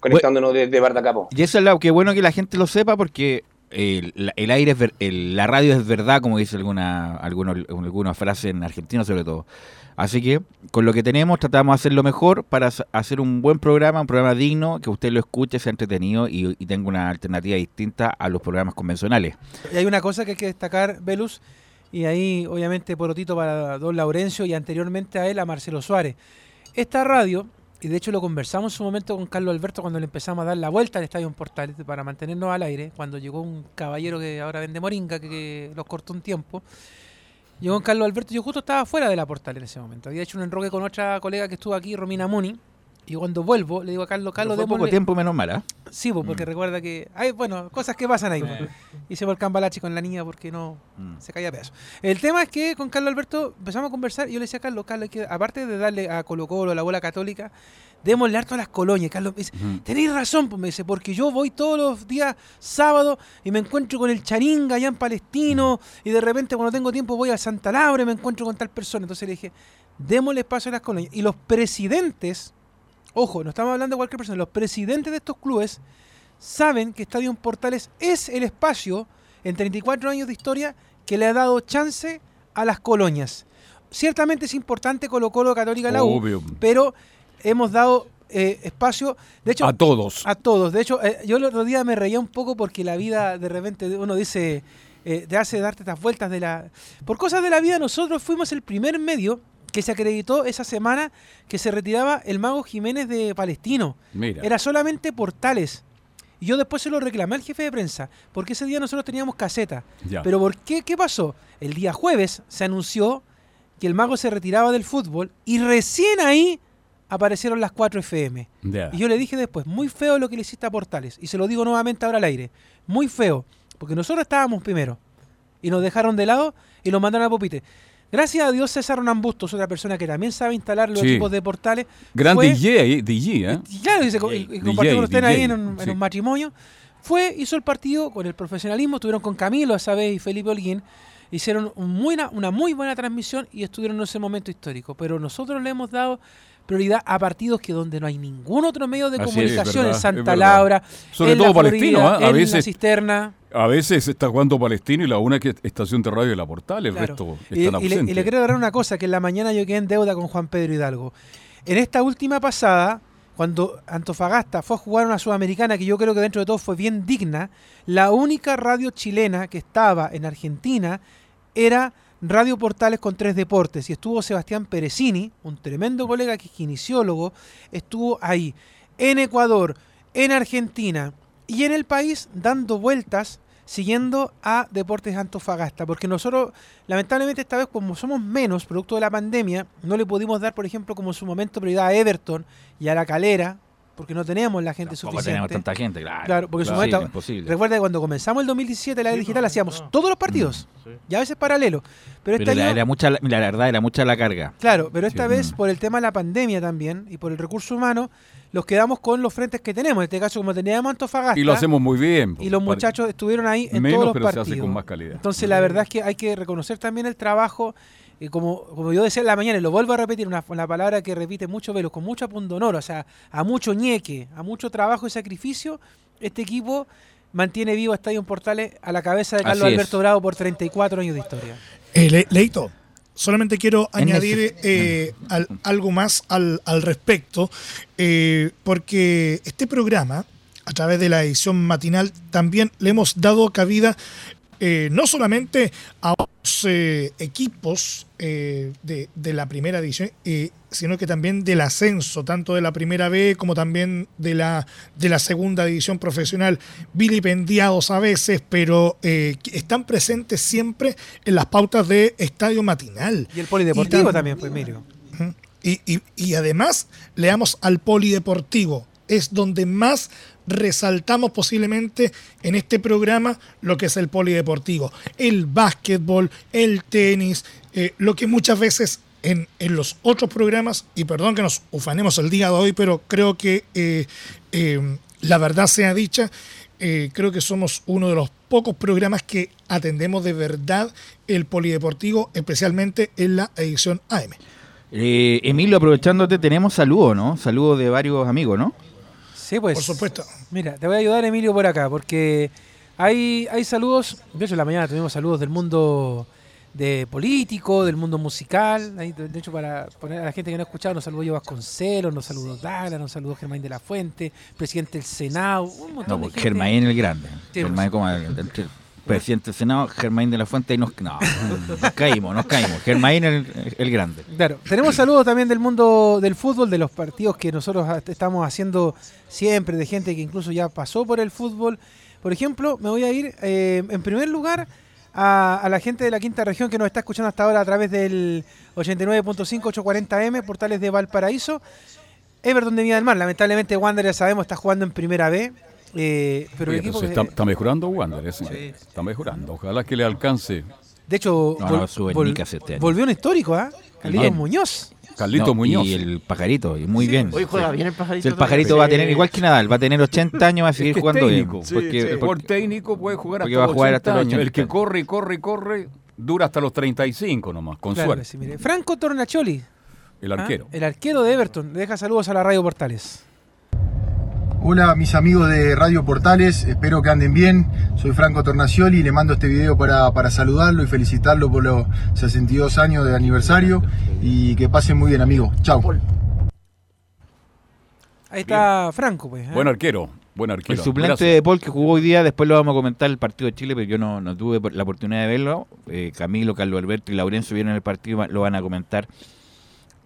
conectándonos desde Bardacapo. Y eso es lo que bueno que la gente lo sepa porque el, aire es ver- el- la radio es verdad, como dice alguna, algunos, alguna frase en Argentina sobre todo. Así que con lo que tenemos tratamos de hacerlo mejor para hacer un buen programa, un programa digno, que usted lo escuche, sea entretenido y, tenga una alternativa distinta a los programas convencionales. Y hay una cosa que hay que destacar, Velus, y ahí obviamente porotito para don Laurencio y anteriormente a él a Marcelo Suárez. Esta radio, y de hecho lo conversamos en su momento con Carlos Alberto cuando le empezamos a dar la vuelta al Estadio en Portales para mantenernos al aire, cuando llegó un caballero que ahora vende moringa, que, que los cortó un tiempo. Llegó Carlos Alberto, yo justo estaba fuera de la portal en ese momento. Había hecho un enroque con otra colega que estuvo aquí, Romina Muni. Y cuando vuelvo, le digo a Carlos, Carlos, fue poco tiempo menos mal, ¿ah? Sí, pues, porque Mm. recuerda que hay, bueno, cosas que pasan ahí. pues. Hice el cambalache con la niña porque no Mm. se caía a pedazos. El tema es que con Carlos Alberto empezamos a conversar y yo le decía a Carlos, Carlos, que, aparte de darle a Colo Colo, la bola católica, démosle harto a las colonias. Carlos me dice, tenéis razón, pues me dice, porque yo voy todos los días sábado y me encuentro con el charinga allá en Palestino y de repente cuando tengo tiempo voy a Santa Laura y me encuentro con tal persona. Entonces le dije, démosle espacio a las colonias. Y los presidentes, ojo, no estamos hablando de cualquier persona, los presidentes de estos clubes saben que Estadio Portales es el espacio en 34 años de historia que le ha dado chance a las colonias. Ciertamente es importante Colo Colo Católica la U, Obvio. pero hemos dado eh, espacio, de hecho, A todos. a todos. De hecho, eh, yo el otro día me reía un poco porque la vida de repente uno dice, eh, te hace darte estas vueltas de la... Por cosas de la vida nosotros fuimos el primer medio que se acreditó esa semana que se retiraba el mago Jiménez de Palestino. Mira. Era solamente portales. Y yo después se lo reclamé al jefe de prensa, porque ese día nosotros teníamos caseta. Ya. Pero ¿por qué? ¿Qué pasó? El día jueves se anunció que el mago se retiraba del fútbol y recién ahí aparecieron las 4 FM. Y yo le dije después, muy feo lo que le hiciste a Portales. Y se lo digo nuevamente ahora al aire. Muy feo. Porque nosotros estábamos primero. Y nos dejaron de lado y nos mandaron a Popite. Gracias a Dios César Bustos, otra persona que también sabe instalar los Sí. equipos de Portales. Gran fue- DJ, ahí, DJ, ¿eh? y Claro, dice, y, y DJ, compartió con usted ahí en un, en sí. un matrimonio. Fue, hizo el partido con el profesionalismo, estuvieron con Camilo, esa vez, y Felipe Holguín. Hicieron una muy buena transmisión y estuvieron en ese momento histórico. Pero nosotros le hemos dado prioridad a partidos que donde no hay ningún otro medio de Así es, comunicación, verdad, en Santa. Laura, Sobre en todo la palestino, Florida, ¿ah? A en la veces, cisterna. a veces está jugando Palestino y la una que es estación de radio de la Portal, el Claro. resto Y, están y le, y le quiero dar una cosa, que en la mañana yo quedé en deuda con Juan Pedro Hidalgo. En esta última pasada, cuando Antofagasta fue a jugar una sudamericana que yo creo que dentro de todo fue bien digna, la única radio chilena que estaba en Argentina era Radio Portales con tres deportes. Y estuvo Sebastián Perecini, un tremendo colega que es kinesiólogo, estuvo ahí, en Ecuador, en Argentina y en el país dando vueltas siguiendo a Deportes Antofagasta, porque nosotros, lamentablemente esta vez, como somos menos, producto de la pandemia, no le pudimos dar, por ejemplo, como en su momento, prioridad a Everton y a la Calera, porque no teníamos la gente Tampoco suficiente. tenemos tanta gente, claro. Claro, porque su Sí, momento- imposible. Recuerda que cuando comenzamos el 2017 la era digital hacíamos no. todos los partidos, y a veces paralelo. Pero, este Pero la, año- era mucha, la, la verdad, era mucha la carga. Claro, pero esta Sí. vez Mm. por el tema de la pandemia también y por el recurso humano, los quedamos con los frentes que tenemos. En este caso, como teníamos Antofagasta, Y lo hacemos muy bien. y los muchachos estuvieron ahí en Menos, todos los pero se partidos. hace con más calidad. Entonces, la verdad es que hay que reconocer también el trabajo. Como, como yo decía en la mañana, y lo vuelvo a repetir, una, una palabra que repite mucho Velos, con mucho pundonor, o sea, a mucho ñeque, a mucho trabajo y sacrificio, este equipo mantiene vivo a Estadio Portales a la cabeza de Carlos. Alberto Bravo por 34 años de historia. Eh, Le- Leito, solamente quiero añadir eh, al- algo más al, al respecto, eh, porque este programa, a través de la edición matinal, también le hemos dado cabida eh, no solamente a otros eh, equipos eh, de, de la primera eh, sino que también del ascenso, tanto de la primera B como también de la, de la segunda división profesional, vilipendiados a veces, pero están presentes siempre en las pautas de estadio matinal. Y el polideportivo Y también, pues. Ujú. Y, y- y además leamos al polideportivo. Es donde más resaltamos posiblemente en este programa lo que es el polideportivo. El básquetbol, el tenis, eh, lo que muchas veces en, en los otros programas, y perdón que nos ufanemos el día de hoy, pero creo que eh, eh, la verdad sea dicha, eh, creo que somos uno de los pocos programas que atendemos de verdad el polideportivo, especialmente en la edición AM. Emilio, aprovechándote, tenemos saludos, ¿no? Saludos de varios amigos, ¿no? Sí, pues. Por supuesto. Mira, te voy a ayudar, Emilio, por acá, porque hay, hay saludos. De hecho, en la mañana tuvimos saludos del mundo de político, del mundo musical. De hecho, para poner a la gente que no ha escuchado, nos saludó yo Vasconcelos, nos saludó Dara, nos saludó Germán de la Fuente, presidente del Senado, un montón No, de pues gente. Germain el Grande. Sí, Germain como el, el- el presidente Senado, Germain de la Fuente, y nos, no, nos caímos, nos caímos. Germain el, el Grande. Claro, tenemos saludos también del mundo del fútbol, de los partidos que nosotros estamos haciendo siempre, de gente que incluso ya pasó por el fútbol. Por ejemplo, me voy a ir eh, en primer lugar a, a la gente de la quinta región que nos está escuchando hasta ahora a través del 89.5 840M, portales de Valparaíso. Everton de Vía del Mar, lamentablemente Wander ya sabemos está jugando en primera B, eh, pero el Oye, equipo entonces que- está, está mejorando Wander, ese. Está mejorando. Ojalá que le alcance. de hecho No, vol- no, sube vol- Nicas este volvió un histórico, ¿ah? Carlitos. Muñoz. Carlito No, Muñoz. Y el pajarito, y muy bien. Hoy juega Sí. bien el pajarito. El pajarito va a tener, igual que Nadal, va a tener 80 [laughs] años, va a Es seguir que jugando técnico. bien. Sí, Porque, sí. porque- Por técnico puede jugar hasta, va a los jugar 80 hasta los años. El 80. que corre y corre y corre dura hasta los 35 nomás, con Claro suerte. que sí, mire. Franco Tornacholi, El ¿ah? arquero. el arquero de Everton, le deja saludos a la Radio Portales. Hola mis amigos de Radio Portales, espero que anden bien. Soy Franco Tornacioli y le mando este video para, para saludarlo y felicitarlo por los 62 años de aniversario y que pasen muy bien amigos. Chao. Ahí está Franco, pues. ¿eh? Buen arquero. Buen arquero. El suplente Gracias. de Paul que jugó hoy día, después lo vamos a comentar el partido de Chile, pero yo no, no tuve la oportunidad de verlo. Eh, Camilo, Carlos Alberto y Laurencio vieron el partido lo van a comentar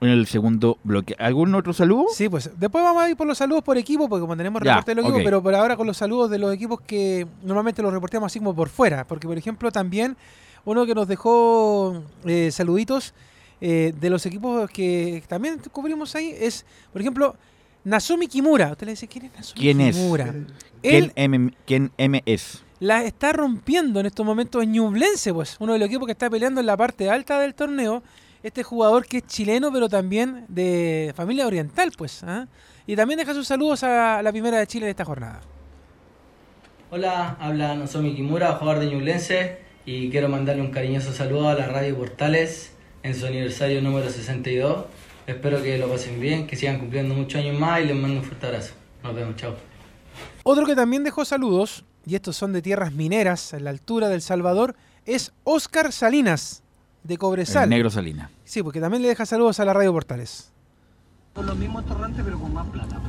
en el segundo bloque. ¿Algún otro saludo? Sí, pues después vamos a ir por los saludos por equipo, porque como tenemos Ya, reporte de los equipos, pero por ahora con los saludos de los equipos que normalmente los reportamos así como por fuera. Porque, por ejemplo, también uno que nos dejó eh, saluditos eh, de los equipos que también cubrimos ahí es, por ejemplo, Nasumi Kimura. Usted le dice, ¿quién es Nasumi ¿Quién es? Kimura? ¿Quién Él M, ¿Quién M es? la está rompiendo en estos momentos en Ñublense, pues, uno de los equipos que está peleando en la parte alta del torneo. Este jugador que es chileno, pero también de familia oriental, pues. ¿ah? Y también deja sus saludos a la primera de Chile en esta jornada. Hola, habla Nozomi Kimura, jugador de Ñublense, y quiero mandarle un cariñoso saludo a la Radio Portales en su aniversario número 62. Espero que lo pasen bien, que sigan cumpliendo muchos años más y les mando un fuerte abrazo. Nos vemos, chao. Otro que también dejó saludos, y estos son de tierras mineras, en la altura del Salvador, es Oscar Salinas, de Cobresal. El negro Salina. Sí, porque también le deja saludos a la Radio Portales.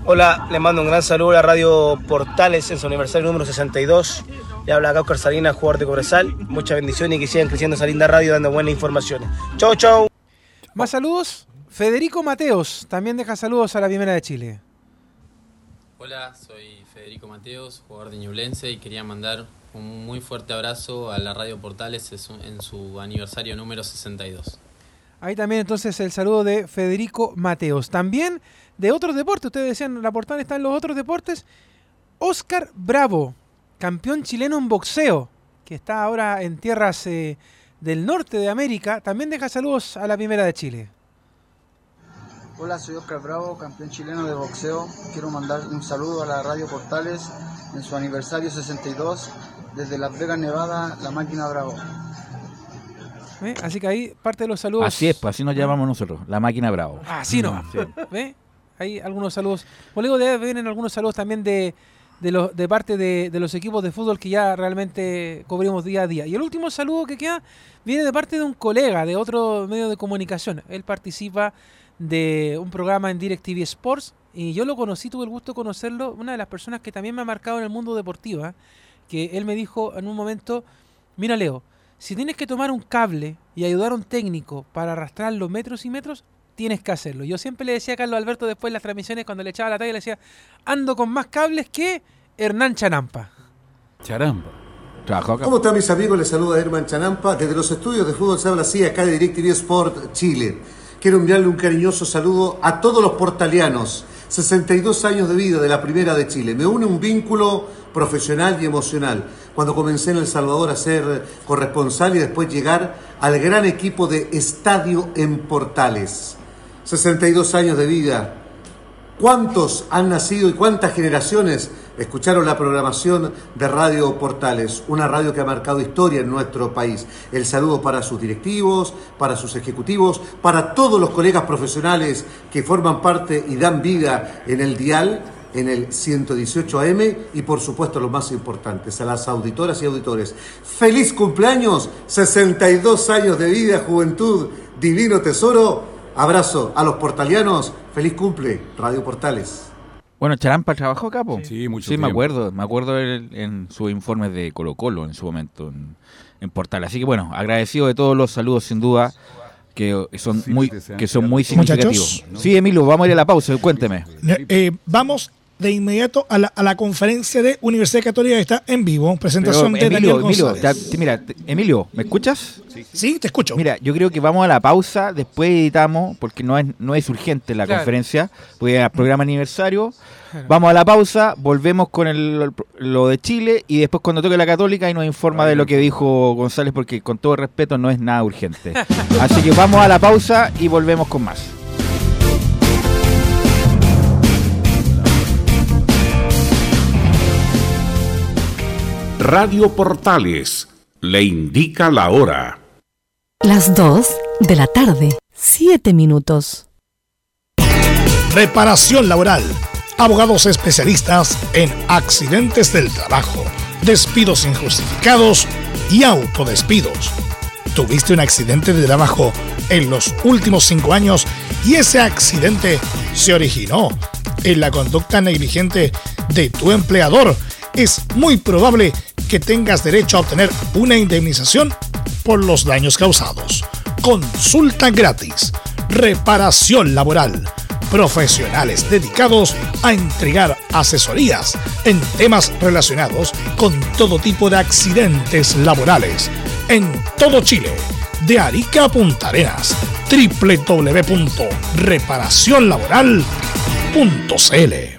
Hola, les mando un gran saludo a la Radio Portales en su aniversario número 62. Le habla acá Oscar Salinas, jugador de Cobresal. Muchas bendiciones y que sigan creciendo esa linda radio dando buenas informaciones. Chau, chau. Más saludos, Federico Mateos, también deja saludos a la primera de Chile. Hola, soy Federico Mateos, jugador de Ñublense y quería mandar un muy fuerte abrazo a la Radio Portales en su- aniversario número 62. Ahí también entonces el saludo de Federico Mateos. También de otros deportes, ustedes decían, la portada está en los otros deportes. Oscar Bravo, campeón chileno en boxeo, que está ahora en tierras eh, del norte de América, también deja saludos a la primera de Chile. Hola, soy Oscar Bravo, campeón chileno de boxeo. Quiero mandar un saludo a la Radio Portales en su aniversario 62 desde Las Vegas, Nevada, la máquina Bravo. ¿Ve? Así que ahí parte de los saludos. Así es, pues así nos llamamos nosotros, la máquina Bravo. Así no. Sí. ¿Ve? Hay algunos saludos. Como le digo, debe- vienen algunos saludos también de, de, los, de parte de, de los equipos de fútbol que ya realmente cubrimos día a día. Y el último saludo que queda viene de parte de un colega de otro medio de comunicación. Él participa de un programa en DirecTV Sports y yo lo conocí, tuve el gusto de conocerlo, una de las personas que también me ha marcado en el mundo deportivo, ¿eh? Que él me dijo en un momento, mira Leo, si tienes que tomar un cable y ayudar a un técnico para arrastrar los metros y metros, tienes que hacerlo. Yo siempre le decía a Carlos Alberto después de las transmisiones, cuando le echaba la talla, le decía, ando con más cables que Hernán Chanampa. Charamba. ¿Cómo están mis amigos? Les saluda Herman Chanampa. Desde los estudios de fútbol se habla así acá de DirecTV Sport Chile. Quiero enviarle un cariñoso saludo a todos los portalianos. 62 años de vida de la Primera de Chile. Me une un vínculo profesional y emocional. Cuando comencé en El Salvador a ser corresponsal y después llegar al gran equipo de Estadio en Portales. 62 años de vida. ¿Cuántos han nacido y cuántas generaciones escucharon la programación de Radio Portales? Una radio que ha marcado historia en nuestro país. El saludo para sus directivos, para sus ejecutivos, para todos los colegas profesionales que forman parte y dan vida en el dial en el 118 AM y por supuesto los más importantes, a las auditoras y auditores. Feliz cumpleaños, 62 años de vida, juventud, divino tesoro. Abrazo a los portalianos, feliz cumple, Radio Portales. Bueno, Charampa trabajó acá, po. Sí, mucho Sí, me acuerdo. Me acuerdo en, en sus informes de Colo Colo en su momento en, en Portal. Así que bueno, agradecido de todos los saludos sin duda que son Sí, muy que son muy Muchachos. significativos. Sí, Emilio, vamos a ir a la pausa. Cuénteme. Eh, vamos de inmediato a la, a la conferencia de Universidad Católica que está en vivo. Presentación Pero, de Emilio, Daniel Emilio, González. te- mira, te- Emilio, ¿me escuchas? Sí, te escucho. Mira, yo creo que vamos a la pausa, después editamos, porque no es, no es urgente la Claro. conferencia, porque es programa aniversario. Vamos a la pausa, volvemos con el, lo de Chile y después cuando toque la Católica y nos informa de lo que dijo González, porque con todo respeto no es nada urgente. [laughs] Así que vamos a la pausa y volvemos con más. Radio Portales le indica la hora. Las 2 de la tarde, 7 minutos. Reparación laboral. Abogados especialistas en accidentes del trabajo, despidos injustificados y autodespidos. ¿Tuviste un accidente de trabajo en los últimos cinco años y ese accidente se originó en la conducta negligente de tu empleador? Es muy probable que tengas derecho a obtener una indemnización por los daños causados. Consulta gratis. Reparación laboral profesionales dedicados a entregar asesorías en temas relacionados con todo tipo de accidentes laborales en todo Chile, de Arica a Punta Arenas, www.reparacionlaboral.cl.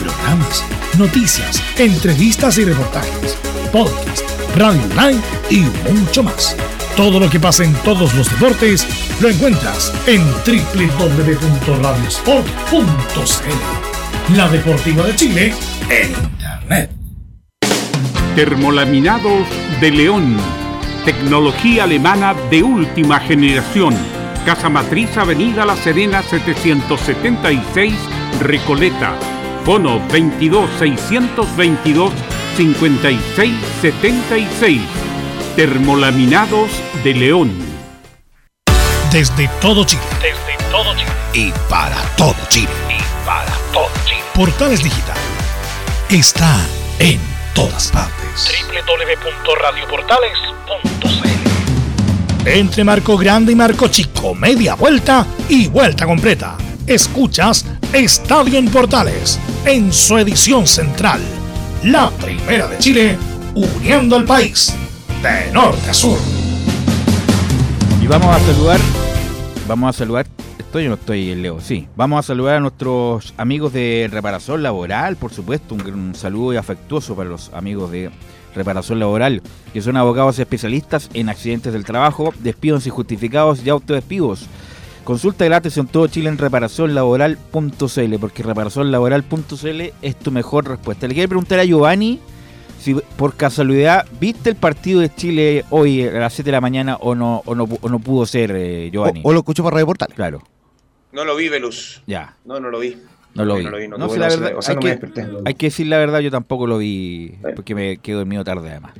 Programas, noticias, entrevistas y reportajes, podcast, radio online y mucho más. Todo lo que pasa en todos los deportes lo encuentras en www.radiosport.cl. La Deportiva de Chile en Internet. Termolaminados de León. Tecnología alemana de última generación. Casa Matriz Avenida La Serena 776 Recoleta. Fono 22 622 5676. Termolaminados de León. Desde todo Chile. Desde todo Chile. Y para todo Chile. Y para todo Chile. Portales Digital está en todas partes. www.radioportales.cl Entre marco grande y marco chico, media vuelta y vuelta completa. Escuchas Estadio en Portales en su edición central. La primera de Chile, uniendo al país de norte a sur. Y vamos a saludar, vamos a saludar. ¿Estoy o no estoy, Leo? Sí. Vamos a saludar a nuestros amigos de Reparación Laboral, por supuesto. Un, saludo afectuoso para los amigos de Reparación Laboral, que son abogados especialistas en accidentes del trabajo, despidos injustificados y autodespidos. Consulta gratis en todo Chile en reparacionlaboral.cl, porque reparacionlaboral.cl es tu mejor respuesta. Le quiero preguntar a Giovanni si por casualidad viste el partido de Chile hoy a las 7 de la mañana o no, o no, o no pudo ser, eh, Giovanni. O, o lo escucho por Radio Portal. Claro, No lo vi, Velus. ya. No, no lo vi. No lo vi. No lo vi, no la verdad, o sea, hay, no me que, desperté. hay que decir la verdad, yo tampoco lo vi porque me quedo dormido tarde además.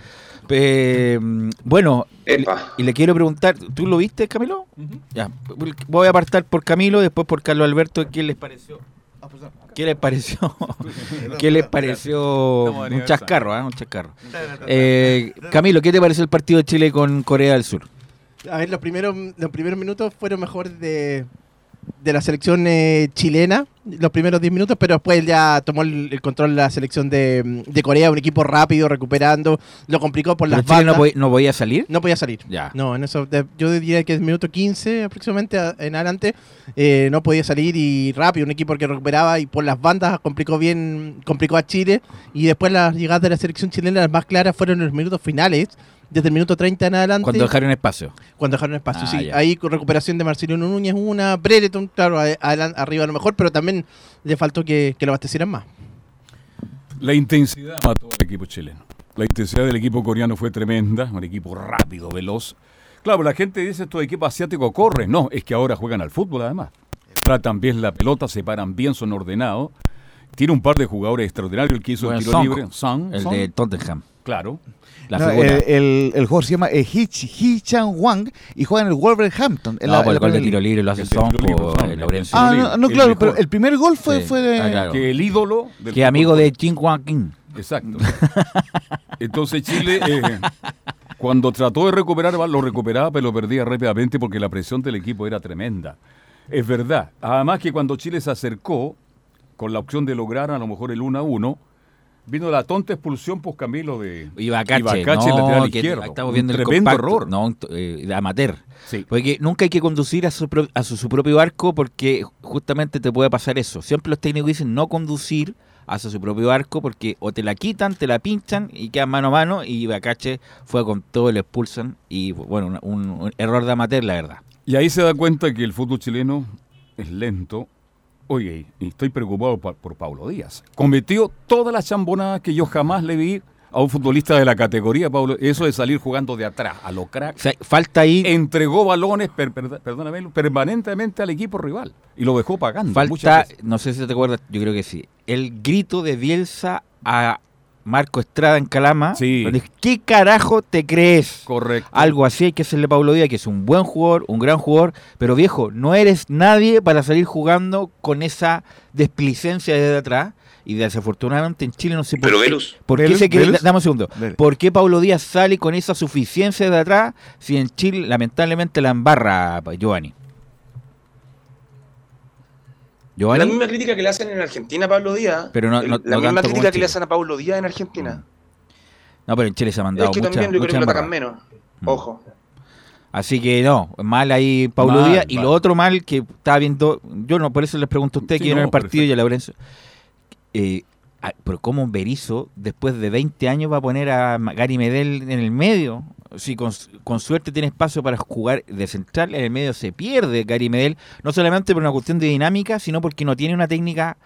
Eh, bueno, Epa. y le quiero preguntar, ¿tú lo viste, Camilo? Ya, voy a apartar por Camilo, después por Carlos Alberto, ¿qué les pareció? ¿Qué les pareció? [laughs] ¿Qué les pareció? Un chascarro, ¿eh? Un chascarro. Eh, Camilo, ¿qué te pareció el partido de Chile con Corea del Sur? A ver, los primeros, los primeros minutos fueron mejor de, de la selección eh, chilena, los primeros 10 minutos, pero después ya tomó el, el control la selección de, de Corea, un equipo rápido, recuperando, lo complicó por ¿Pero las Chile no, bandas. podía- no podía salir? No podía salir. Ya. No, en eso, de- yo diría que es minuto 15 aproximadamente a- en adelante, eh, no podía salir y rápido, un equipo que recuperaba y por las bandas complicó bien, complicó a Chile y después las llegadas de la selección chilena las más claras fueron en los minutos finales, desde el minuto 30 en adelante. Cuando dejaron espacio. Cuando dejaron espacio, Ah, sí. ya. Ahí con recuperación de Marcelino Núñez, una, Brereton, claro, a- arriba a lo mejor, pero también le faltó que, que lo abastecieran más. La intensidad mató al equipo chileno. La intensidad del equipo coreano fue tremenda, un equipo rápido, veloz. Claro, la gente dice estos equipos asiáticos corren. No, es que ahora juegan al fútbol además. Tratan bien la pelota, se paran bien, son ordenados. Tiene un par de jugadores extraordinarios, el que hizo Bueno, el tiro Song, libre. Son, el de Tottenham. Claro. La No, figura. el, el, el jugador se llama eh, Hee, Hee Chan Wang y juega en el Wolverhampton. en No, la- por el la gol de tiro libre lo hace El Son eh, el Lorenzo. Ah, no, no, claro, mejor. pero el primer gol fue, Sí. fue de... Ah, claro. Que el ídolo del Que amigo de Jin Hwan Kim. Exacto. Entonces Chile, eh, cuando trató de recuperar, lo recuperaba, pero lo perdía rápidamente porque la presión del equipo era tremenda. Es verdad. Además que cuando Chile se acercó, con la opción de lograr a lo mejor el 1 a 1, vino la tonta expulsión, pues Camilo, de Ibacache, Ibacache, no, lateral izquierdo. Estamos Un viendo el tremendo compacto, error. No, eh, de amateur. Sí. Porque nunca hay que conducir a su, a su, su propio arco porque justamente te puede pasar eso. Siempre los técnicos dicen no conducir hacia su propio arco porque o te la quitan, te la pinchan y quedan mano a mano y Ibacache fue con todo, le expulsan y bueno, un, un error de amateur la verdad. Y ahí se da cuenta que el fútbol chileno es lento. Oye, y estoy preocupado por, por Pablo Díaz. Cometió todas las chambonadas que yo jamás le vi a un futbolista de la categoría, Pablo. Eso de salir jugando de atrás, a lo crack. O sea, falta ahí, Entregó balones, per- per- perdóname, permanentemente al equipo rival. Y lo dejó pagando. falta, no sé si te acuerdas, yo creo que sí, el grito de Bielsa a Marco Estrada en Calama. Sí. donde ¿Qué carajo te crees? Correcto. Algo así hay que hacerle a Pablo Díaz, que es un buen jugador, un gran jugador, pero viejo, no eres nadie para salir jugando con esa desplicencia desde atrás. Y desafortunadamente en Chile no sé por Pero qué. Velus. ¿Por qué Velus, se cree- Velus. Dame un segundo. ¿Por qué Pablo Díaz sale con esa suficiencia de atrás si en Chile lamentablemente la embarra Giovanni? La misma crítica que le hacen en Argentina a Pablo Díaz. Pero no- el- no- la no misma crítica en que le hacen a Pablo Díaz en Argentina. No, pero en Chile se ha mandado es que mucha, también yo creo que lo atacan menos. Ojo. Así que no, mal ahí Pablo Mal, Díaz. Y mal. lo otro mal que estaba viendo, yo no, por eso les pregunto a usted Sí, que no, el partido y a Laurencio. Eh, ah, pero cómo Berizzo, después de 20 años, va a poner a Gary Medel en el medio. Si con, con suerte tiene espacio para jugar de central, en el medio se pierde Gary Medel, no solamente por una cuestión de dinámica, sino porque no tiene una técnica,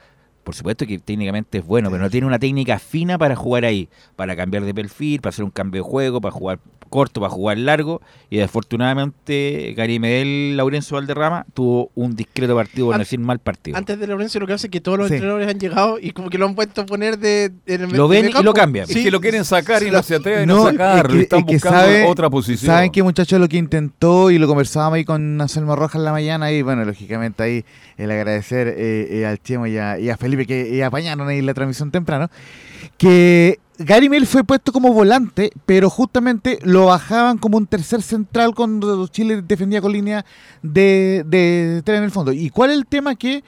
por supuesto que técnicamente es bueno, pero no tiene una técnica fina para jugar ahí, para cambiar de perfil, para hacer un cambio de juego, para jugar corto, para jugar largo, y desafortunadamente Gary Medel, Laurencio Valderrama, tuvo un discreto partido, por no decir mal partido. Antes de Lorenzo lo que hace es que todos los Sí. entrenadores han llegado y como que lo han puesto a poner de, en el Lo en ven y lo cambian. Es que lo quieren sacar y sí, no lo- se atreven a No, sacar. es que- están es que buscando sabe- otra posición. Saben que muchachos lo que intentó y lo conversábamos ahí con Anselmo Rojas en la mañana y bueno, lógicamente ahí el agradecer eh, eh, al Chemo y a, y a Felipe que eh, apañaron ahí la transmisión temprano, que Gary Mel fue puesto como volante, pero justamente lo bajaban como un tercer central cuando Chile defendía con línea de, de tres en el fondo. ¿Y cuál es el tema que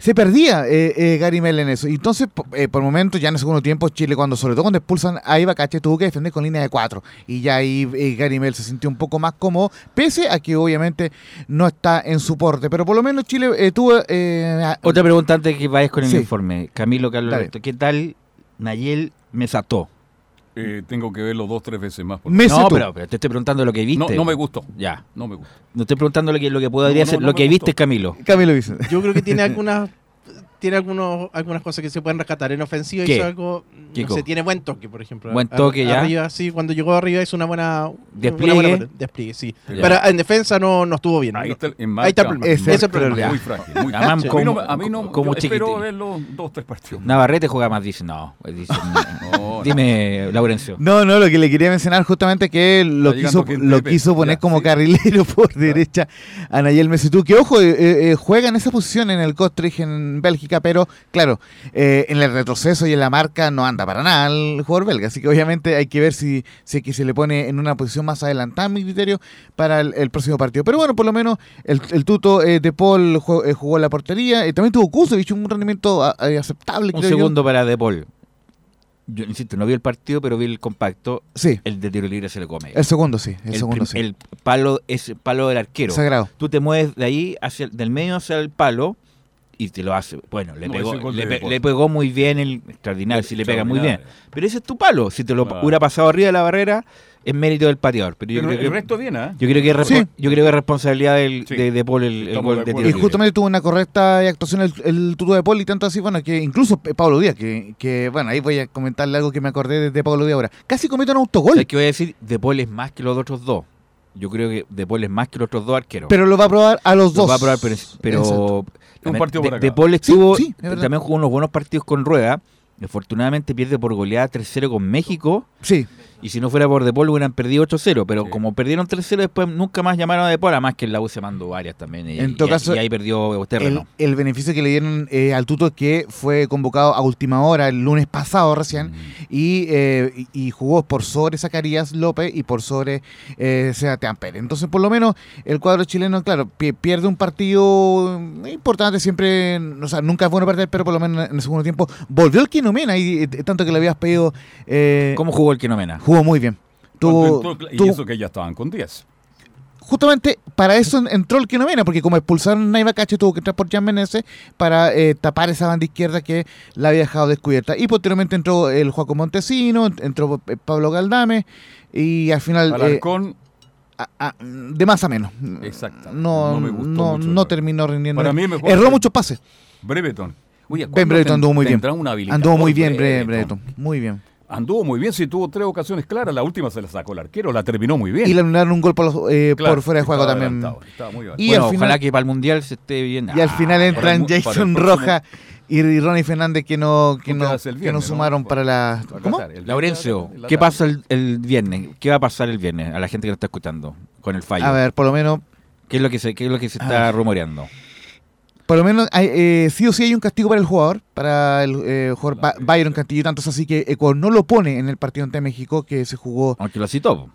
se perdía eh, eh, Gary Mel en eso. Y entonces, eh, por momentos, ya en el segundo tiempo, Chile, cuando sobre todo cuando expulsan a Iba Cache, tuvo que defender con línea de cuatro. Y ya ahí eh, Gary Mel se sintió un poco más cómodo, pese a que obviamente no está en su porte. Pero por lo menos Chile eh, tuvo. eh, Otra pregunta antes que vayas con el Sí. informe. Camilo Carlos ¿qué tal Nayel Mesató? Eh, tengo que verlo dos, tres veces más. por. No, pero, pero te estoy preguntando lo que viste. no, no me gustó. Ya. No me gusta. No estoy preguntando lo que, lo que podría No, no, ser, no lo que gustó. viste, Camilo. Camilo dice. Yo creo que tiene algunas tiene algunos, algunas cosas que se pueden rescatar. En ofensiva ¿Qué? hizo algo, ¿Qué no sé, tiene buen toque, por ejemplo. Buen toque, ya. Arriba, sí, cuando llegó arriba hizo una buena... Despliegue. Una buena, despliegue, sí. Ya. Pero en defensa no, no estuvo bien. Ahí está, el- en Ahí marca, está el problema. Ese es el problema. Muy frágil. Muy frágil. como- a mí no, a mí no como espero verlo dos, tres partidos. Navarrete juega más, dice. No, dice, No, [laughs] dime, Laurencio. No, no, lo que le quería mencionar justamente que lo quiso, lo quiso poner Ya, como sí. carrilero por derecha a Nayel Mesutú, que ojo, eh, eh, juega en esa posición en el Costrich en Bélgica, pero claro, eh, en el retroceso y en la marca no anda para nada el jugador belga, así que obviamente hay que ver si, si es que se le pone en una posición más adelantada, mi criterio, para el, el próximo partido. Pero bueno, por lo menos el, el tuto eh, de Paul jugó, eh, jugó en la portería, eh, también tuvo Kusevich, un rendimiento a- eh, aceptable, Un yo. segundo para De Paul. Yo insisto, no vi el partido, pero vi el compacto. Sí, El de tiro libre se le come. el segundo sí, el, el, segundo sí. el palo es el palo del arquero. Sagrado. Tú te mueves de ahí, hacia el- del medio hacia el palo y te lo hace. Bueno, le, No, pegó, le, pe- pegó muy bien el extraordinario, si le pega muy bien. Pero ese es tu palo. Si te lo Claro. hubiera pasado arriba de la barrera, es mérito del pateador. Pero yo Pero creo el que resto bien, ¿eh? yo creo que es Sí. yo creo que es responsabilidad del, Sí. de, de Paul el, gol de de Y justamente tuvo una correcta actuación el, el tuto de Paul y tanto así, bueno, que incluso Pablo Díaz, que, que, bueno, ahí voy a comentarle algo que me acordé de, de Pablo Díaz ahora. Casi comete un autogol, ¿Sabes qué voy a decir? De Paul es más que los otros dos. Yo creo que De Paul es más que los otros dos arqueros. pero lo va a probar a los Lo dos. va a probar, pero. Un partido de, de Paul estuvo, Sí, también jugó unos buenos partidos con Rueda. Afortunadamente pierde por goleada 3-0 con México. Sí, Y si no fuera por De Paul hubieran perdido 8-0. Pero Sí. como perdieron 3-0 después nunca más llamaron a De Paul. Además que en la U se mandó varias también. Y, En todo y- caso, y ahí perdió el, terreno. el beneficio que le dieron eh, al tuto es que fue convocado a última hora el lunes pasado recién Mm. y, eh, y, jugó por sobre Zacarías López y por sobre eh, Sebastián Pérez. Entonces, por lo menos, el cuadro chileno, claro, pi- pierde un partido importante, siempre, o sea, nunca es bueno perder, pero por lo menos en el segundo tiempo volvió el Quinomena y eh, tanto que le habías pedido. eh, ¿Cómo jugó el Quinomena? Jugó muy bien. Tuvo, entró- y tuvo- eso que ya estaban con 10. justamente para eso en- entró el Quinomena, porque como expulsaron a Naiva Cache, tuvo que entrar por Jan Menezes para eh, tapar esa banda izquierda que la había dejado descubierta. Y posteriormente entró el Joaco Montesino, entró eh, Pablo Galdame, y al final. eh, Alarcón, a- a- de más a menos. Exacto. No, No me gustó no, mucho, no terminó rindiendo. Para mí es mejor Erró que- muchos pases. Breveton. Oye, Ben ¿cuándo Brereton ten- anduvo muy bien. Anduvo muy bien, Bre- Brereton? Brereton. Muy bien. Anduvo muy bien, sí, tuvo tres ocasiones claras. La última se la sacó el arquero, la terminó muy bien. Y le anularon un gol por, los- eh, Claro, por fuera de juego también. estaba muy bien. Y bueno, al final- ojalá que para el Mundial se esté bien. Y al Ah, final para entran el Jason Roja y, Ronnie Fernández que no, que no, que no sumaron para la. Para ¿Cómo? Laurencio, en la ¿qué pasa el, el viernes? ¿Qué va a pasar el viernes a la gente que nos está escuchando con el fallo? A ver, por lo menos ¿Qué es lo que se, qué es lo que se está ver. rumoreando? Por lo menos hay, eh, sí o sí hay un castigo para el jugador, para el eh, jugador Ba- Byron Castillo, tanto es así que Ecuador no lo pone en el partido ante México que se jugó, Aunque lo citó.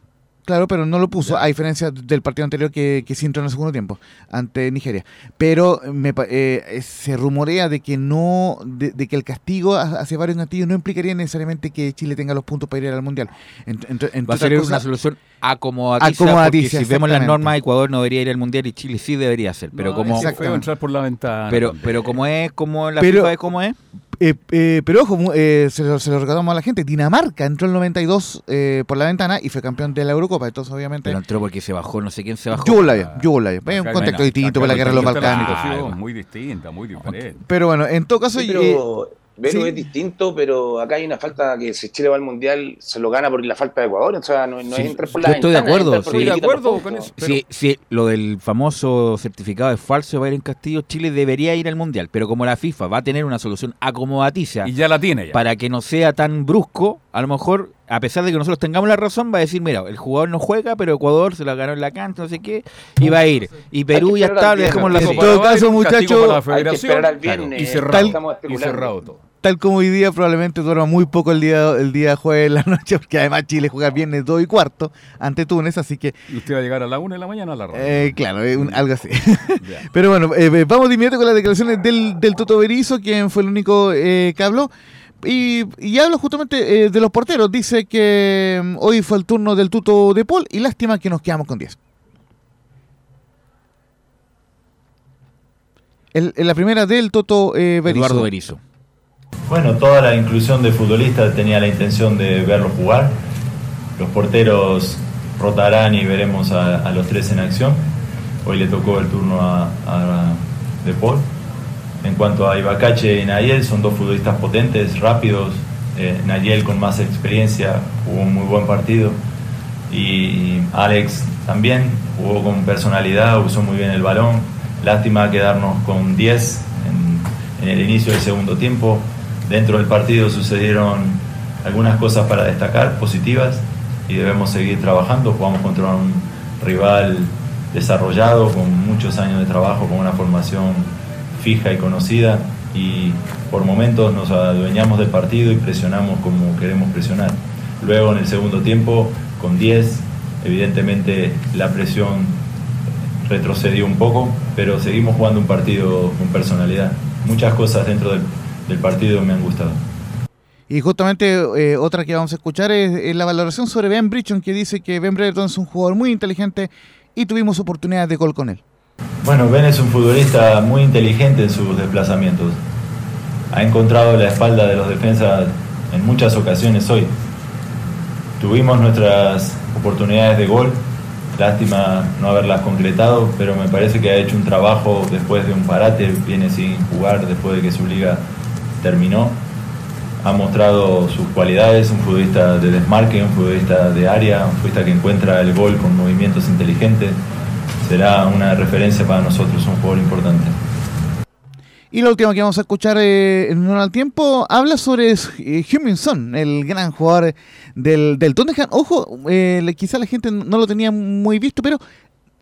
Claro, pero no lo puso, a diferencia del partido anterior que, que sí entró en el segundo tiempo, ante Nigeria. Pero me pa- eh, se rumorea de que no, de, de que el castigo ha- hacia varios castillos no implicaría necesariamente que Chile tenga los puntos para ir al Mundial. Ent- ent- entre Va a ser una solución acomodaticia, Acomodaticia, porque si vemos las normas, Ecuador no debería ir al Mundial y Chile sí debería ser. Pero No, como entrar por la ventana. pero, pero como es, como la Pero- FIFA es como es, Eh, eh, pero ojo, eh, se, lo, se lo recordamos a la gente. Dinamarca entró en el 92 eh, por la ventana y fue campeón de la Eurocopa. Entonces, obviamente. pero entró porque se bajó, no sé quién se bajó. Yugoslavia, Yugoslavia. Es un contexto distinto por la guerra de los situación Ah, Muy distinta, muy diferente. Pero bueno, en todo caso. Sí, eh, pero Vero sí. es distinto, pero acá hay una falta que si Chile va al Mundial se lo gana por la falta de Ecuador, o sea, no, no Sí, es entrar por yo la estoy de acuerdo, sí. de acuerdo con eso. Si, si lo del famoso certificado es falso de en Castillo, Chile debería ir al Mundial. Pero como la FIFA va a tener una solución acomodaticia Y ya la tiene ya. para que no sea tan brusco, a lo mejor, a pesar de que nosotros tengamos la razón, va a decir, mira, el jugador no juega, pero Ecuador se la ganó en la cancha, no sé qué, y va a ir. Y Perú ya está, le dejamos la. En todo caso, un castigo muchacho, para la Hay que federación, esperar al claro, viernes. y cerrado, y cerrado todo. tal como hoy día, probablemente duerma muy poco el día, el día jueves en la [laughs] noche, porque además Chile juega viernes 2 y cuarto ante Túnez, así que... ¿Y usted va a llegar a la 1 de la mañana a la radio? Eh, claro, eh, un- algo así. [laughs] Pero bueno, eh, vamos de inmediato con las declaraciones del, del Toto Berizzo, quien fue el único eh, que habló. Y, y habla justamente eh, de los porteros. Dice que mm, hoy fue el turno del Tuto de Paul y lástima que nos quedamos con 10. El- en la primera del Toto eh, Berizzo. Eduardo Berizzo. Bueno, toda la inclusión de futbolistas tenía la intención de verlos jugar. Los porteros rotarán y veremos a, a los tres en acción. Hoy le tocó el turno a, a De Paul. En cuanto a Ibacache y Nayel, son dos futbolistas potentes, rápidos. Eh, Nayel con más experiencia, jugó un muy buen partido. Y Alex también jugó con personalidad, usó muy bien el balón. Lástima quedarnos con 10 en, el inicio del segundo tiempo. Dentro del partido sucedieron algunas cosas para destacar, positivas, y debemos seguir trabajando. Jugamos contra un rival desarrollado, con muchos años de trabajo, con una formación fija y conocida, y por momentos nos adueñamos del partido y presionamos como queremos presionar. Luego en el segundo tiempo, con 10, evidentemente la presión retrocedió un poco, pero seguimos jugando un partido con personalidad. Muchas cosas dentro del, del partido me han gustado. Y justamente eh, otra que vamos a escuchar es, es la valoración sobre Ben Bridgeton, que dice que Ben Bridgeton es un jugador muy inteligente y tuvimos oportunidades de gol con él. Bueno, Ben es un futbolista muy inteligente en sus desplazamientos. Ha encontrado la espalda de los defensas en muchas ocasiones hoy. Tuvimos nuestras oportunidades de gol, lástima no haberlas concretado, pero me parece que ha hecho un trabajo después de un parate, viene sin jugar después de que su liga terminó. Ha mostrado sus cualidades, un futbolista de desmarque, un futbolista de área, un futbolista que encuentra el gol con movimientos inteligentes. Será una referencia para nosotros, un jugador importante. Y la última que vamos a escuchar eh, en honor al tiempo habla sobre eh, Huminson, el gran jugador del, del Tottenham. Ojo, eh, quizá la gente no lo tenía muy visto, pero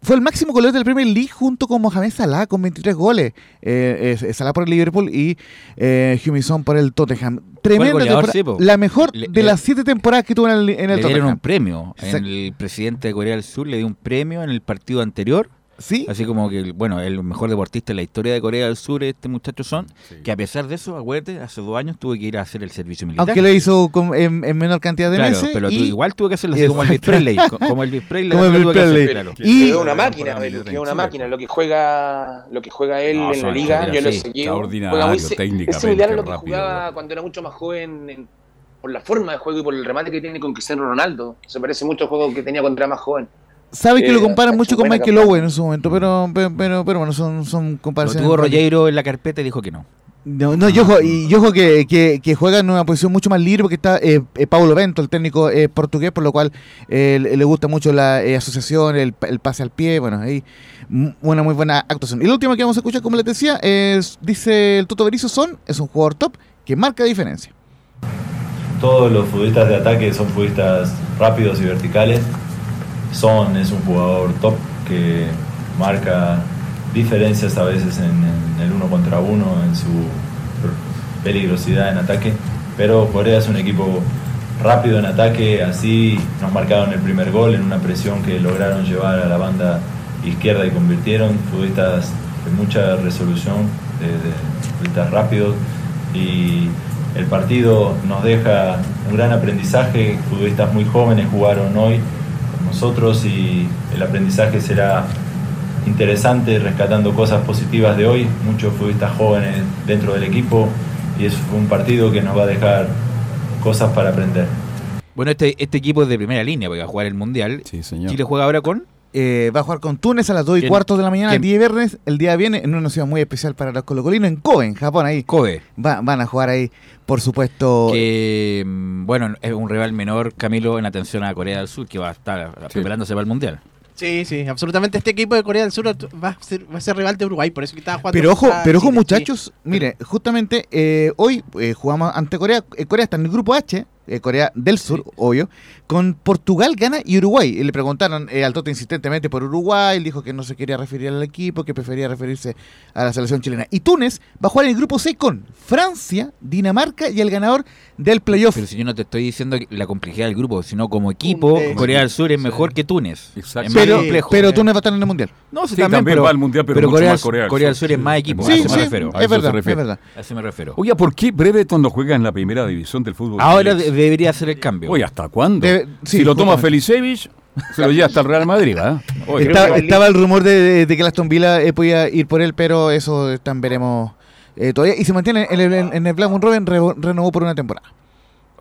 fue el máximo goleador del Premier League junto con Mohamed Salah con 23 goles. Eh, eh, Salah por el Liverpool y eh, Huminson por el Tottenham. Tremenda goleador, temporada, sí, po. la mejor Le- de le- las siete temporadas que tuvo en el, en el le dieron Tottenham. un premio. Exacto. El presidente de Corea del Sur le dio un premio en el partido anterior. Sí. Así como que, bueno, el mejor deportista en la historia de Corea del Sur, este muchacho Son, que a pesar de eso, acuérdate, hace dos años tuve que ir a hacer el servicio militar. Aunque lo hizo con- en, en menor cantidad de Claro, meses. pero tú igual tuve que hacerlo así como Elvis Presley, co- como Elvis Presley, Como Presley. claro. Y- es una máquina, que una máquina. Lo que juega, lo que juega él No, en la liga, yo lo sí. seguido. Extraordinario, Juega muy se- técnicamente es similar a lo que rápido. jugaba cuando era mucho más joven en- por la forma de juego y por el remate que tiene con Cristiano Ronaldo. Se parece mucho al juego que tenía cuando era más joven. Sabe que Eh, lo comparan ha mucho con Michael campaña. Owen en su momento, pero, pero, pero, pero bueno, son, son Lo comparaciones. tuvo Rollero en la carpeta y dijo que no. No, no, yo ojo, y yo ojo que, que, que juega en una posición mucho más libre porque está eh, eh, Paulo Bento, el técnico eh, portugués, por lo cual eh, le gusta mucho la eh, asociación, el, el pase al pie, bueno, ahí una muy buena actuación. Y la última que vamos a escuchar, como les decía, es, dice el Toto Berizzo Son, es un jugador top que marca diferencia. Todos los futbolistas de ataque son futbolistas rápidos y verticales. Son es un jugador top que marca diferencias a veces en, el uno contra uno, en su peligrosidad en ataque. Pero Corea es un equipo rápido en ataque, así nos marcaron el primer gol en una presión que lograron llevar a la banda izquierda y convirtieron futbolistas de mucha resolución, de, futbolistas rápidos y el partido nos deja un gran aprendizaje, futbolistas muy jóvenes jugaron hoy nosotros y el aprendizaje será interesante rescatando cosas positivas de hoy, muchos futbolistas jóvenes dentro del equipo y es un partido que nos va a dejar cosas para aprender. Bueno, este, este equipo es de primera línea porque va a jugar el Mundial. Chile juega ahora con... Eh, va a jugar con Túnez a las 2 y cuarto de la mañana, el día viernes. El día viene en una ciudad muy especial para los colocolinos, en Kobe, en Japón. Ahí Kobe. Va- van a jugar ahí, por supuesto. Que, mm, bueno, es un rival menor, Camilo, en atención a Corea del Sur, que va a estar preparándose para el Mundial. Sí, sí, absolutamente. Este equipo de Corea del Sur va a ser, va a ser rival de Uruguay, por eso que estaba jugando. Pero ojo, pero ojo Chile, muchachos, mire, justamente eh, hoy eh, jugamos ante Corea. eh, Corea está en el grupo H, eh, Corea del Sur, obvio, con Portugal, Ghana y Uruguay. Y le preguntaron eh, al Toto insistentemente por Uruguay, él dijo que no se quería referir al equipo, que prefería referirse a la selección chilena. Y Túnez va a jugar en el grupo C con Francia, Dinamarca y el ganador del playoff. Pero si yo no te estoy diciendo la complejidad del grupo, sino como equipo, Eh, Corea del Sur es mejor que Túnez. Exacto. Pero, complejo. pero Túnez va a estar en el Mundial. No, sí, también, también pero, va al Mundial, pero pero mucho Corea, más Corea del Corea del Sur, es más equipo. Sí, a eso sí, me refiero. A es eso se verdad, es verdad. A eso me refiero. Oye, ¿por qué Brereton no juega en la primera división del fútbol? Ahora de- debería hacer el cambio. Oye, ¿hasta cuándo? Debe- sí, si lo toma. Felicevich, se lo lleva hasta el Real Madrid. Oye, Está- creo que- estaba el rumor de, de- de que Aston Villa eh, podía ir por él, pero eso están veremos eh, todavía. Y se mantiene en el, en el Blackburn Robin, re- renovó por una temporada.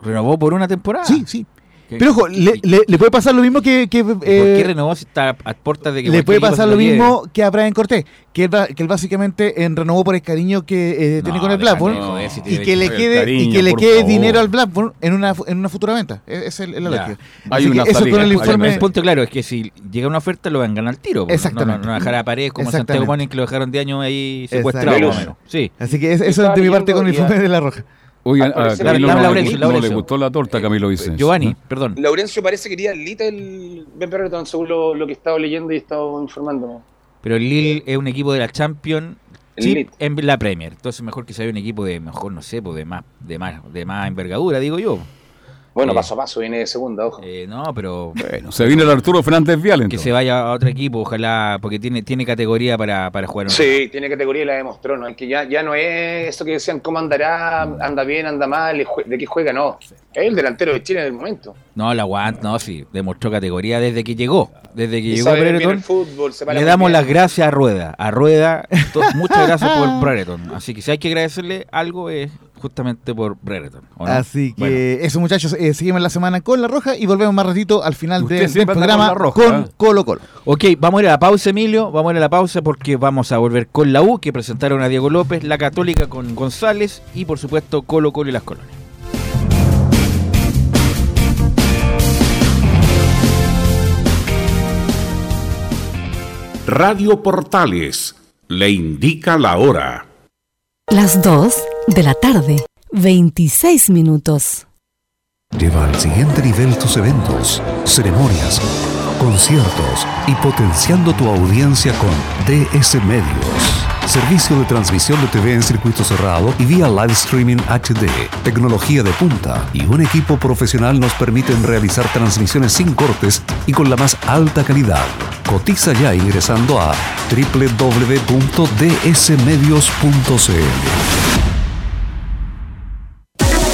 ¿Renovó por una temporada? Sí, sí. ¿Qué- Pero ojo, le, le- le puede pasar lo mismo que... que, ¿Y ¿Por eh, qué renovó si está a puertas de que le puede pasar lo mismo que a Brian Cortés, que él, que él básicamente en renovó por el cariño que eh, tiene No, con el Blackburn si y que le quede y que le quede favor. dinero al Blackburn en una en una futura venta. E- Esa es el- la lógica. Hay una eso salida, con el informe El punto claro es que si llega una oferta lo van a ganar al tiro. pues, Exactamente. No, no, no dejar a paredes como. Santiago Morning que lo dejaron de años ahí secuestrado Exacto. más o menos. Sí. Así que es- eso es de mi parte con el informe de la Roja. Oigan, Al a parecer- Camilo no, Laurencio, le, no le Laurencio. gustó la torta, Camilo Vicencio. Giovanni, perdón. Laurencio parece que quería el Little Ben Brereton, según lo, lo que he estado leyendo y he estado informándome. Pero el Lille es un equipo de la Champions El Lille. en la Premier. Entonces mejor que sea un equipo de mejor, no sé, pues de más, de más, de más envergadura, digo yo. Bueno, Eh, paso a paso, viene de segunda, ojo. Eh, no, pero Bueno, se viene el Arturo Fernández Vial, que entonces. se vaya a otro equipo, ojalá, porque tiene, tiene categoría para, para jugar. otro Sí, tiene categoría y la demostró, ¿no? Es que ya, ya no es eso que decían cómo andará, anda bien, anda mal, de qué juega, no. Es el delantero de Chile en el momento. No, la aguanta, no, sí, demostró categoría desde que llegó. Desde que Y llegó bien Brereton, fútbol, se le damos las gracias a Rueda. A Rueda, muchas gracias por Brereton. Así que si hay que agradecerle algo es justamente por Brereton. ¿o no? Así que Bueno, eso muchachos, eh, seguimos la semana con la Roja y volvemos más ratito al final del, programa con la Roja, con ¿eh? Colo Colo. Ok, vamos a ir a la pausa, Emilio. Vamos a ir a la pausa porque vamos a volver con la U, que presentaron a Diego López, la Católica con González y, por supuesto, Colo Colo y las Colonias. Radio Portales le indica la hora. Las 2 de la tarde, 26 minutos. Lleva al siguiente nivel tus eventos, ceremonias, conciertos y potenciando tu audiencia con DS Medios. Servicio de transmisión de TV en circuito cerrado y vía live streaming HD. Tecnología de punta y un equipo profesional nos permiten realizar transmisiones sin cortes y con la más alta calidad. Cotiza ya ingresando a www.dsmedios.cl.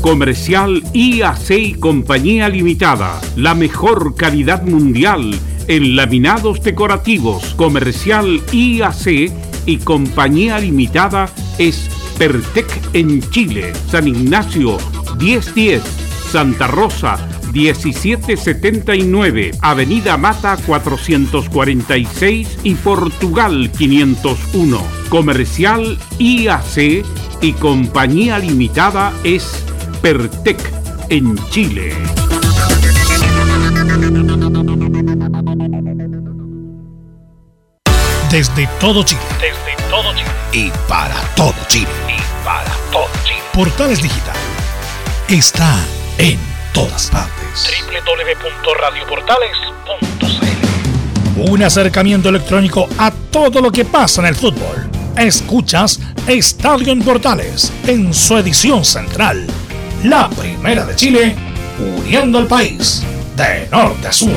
Comercial IAC y Compañía Limitada. La mejor calidad mundial en laminados decorativos. Comercial IAC y Compañía Limitada es Pertec en Chile. San Ignacio 1010. Santa Rosa 1779, Avenida Mata 446 y Portugal 501. Comercial IAC y Compañía Limitada es Pertec en Chile. Desde todo Chile. Desde todo Chile. Y para todo Chile. Y para todo Chile. Portales Digital está en todas partes. www.radioportales.cl Un acercamiento electrónico a todo lo que pasa en el fútbol. Escuchas Estadio en Portales en su edición central. La primera de Chile, uniendo al país de norte a sur.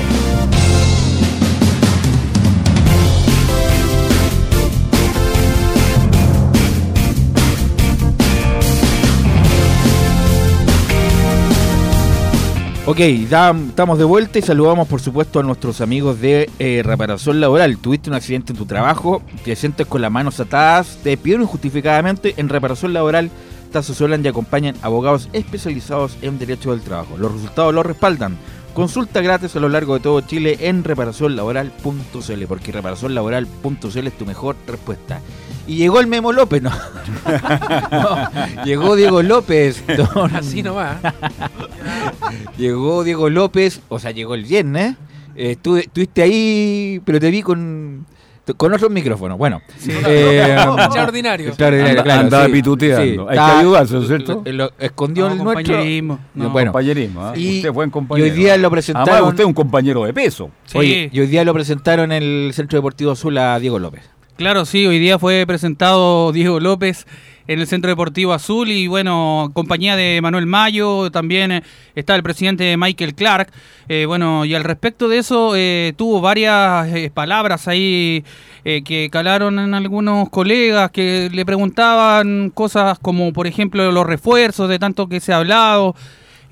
Ok, estamos de vuelta y saludamos por supuesto a nuestros amigos de eh, reparación laboral. Tuviste un accidente en tu trabajo, te sientes con las manos atadas, te despidieron injustificadamente. En reparación laboral te asesoran y acompañan abogados especializados en derecho del trabajo. Los resultados los respaldan. Consulta gratis a lo largo de todo Chile en reparacionlaboral.cl, porque reparacionlaboral.cl es tu mejor respuesta. Y llegó el Memo López, ¿no? [laughs] No, llegó Diego López. don- Así nomás. llegó Diego López, o sea, llegó el viernes. Eh, estuve- estuviste ahí, pero te vi con, con otros micrófonos. Bueno, eh, [laughs] Extraordinario. extraordinario, Anda- claro, andaba sí. pituteando. Hay que ayudarse, ¿no es cierto? Lo, lo escondió No, el nuestro. compañerismo, no. bueno, Compañerismo, ¿ah? Y, Usted buen y compañero. hoy día lo presentaron. Además, usted es un compañero de peso. Oye, y hoy día lo presentaron en el Centro Deportivo Azul a Diego López. Claro, sí, hoy día fue presentado Diego López en el Centro Deportivo Azul y bueno, compañía de Manuel Mayo, también eh, está el presidente Michael Clark. Eh, bueno, y al respecto de eso eh, tuvo varias eh, palabras ahí que calaron en algunos colegas que le preguntaban cosas como por ejemplo los refuerzos de tanto que se ha hablado.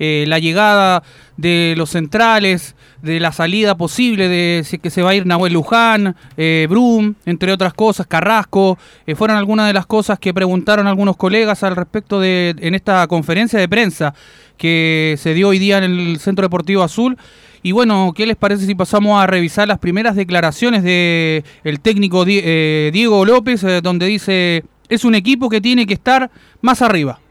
Eh, la llegada de los centrales, de la salida posible de que se va a ir Nahuel Luján, eh, Brum, entre otras cosas, Carrasco, eh, fueron algunas de las cosas que preguntaron algunos colegas al respecto de en esta conferencia de prensa que se dio hoy día en el Centro Deportivo Azul. Y bueno, ¿qué les parece si pasamos a revisar las primeras declaraciones de el técnico Di- Diego López, donde dice es un equipo que tiene que estar más arriba?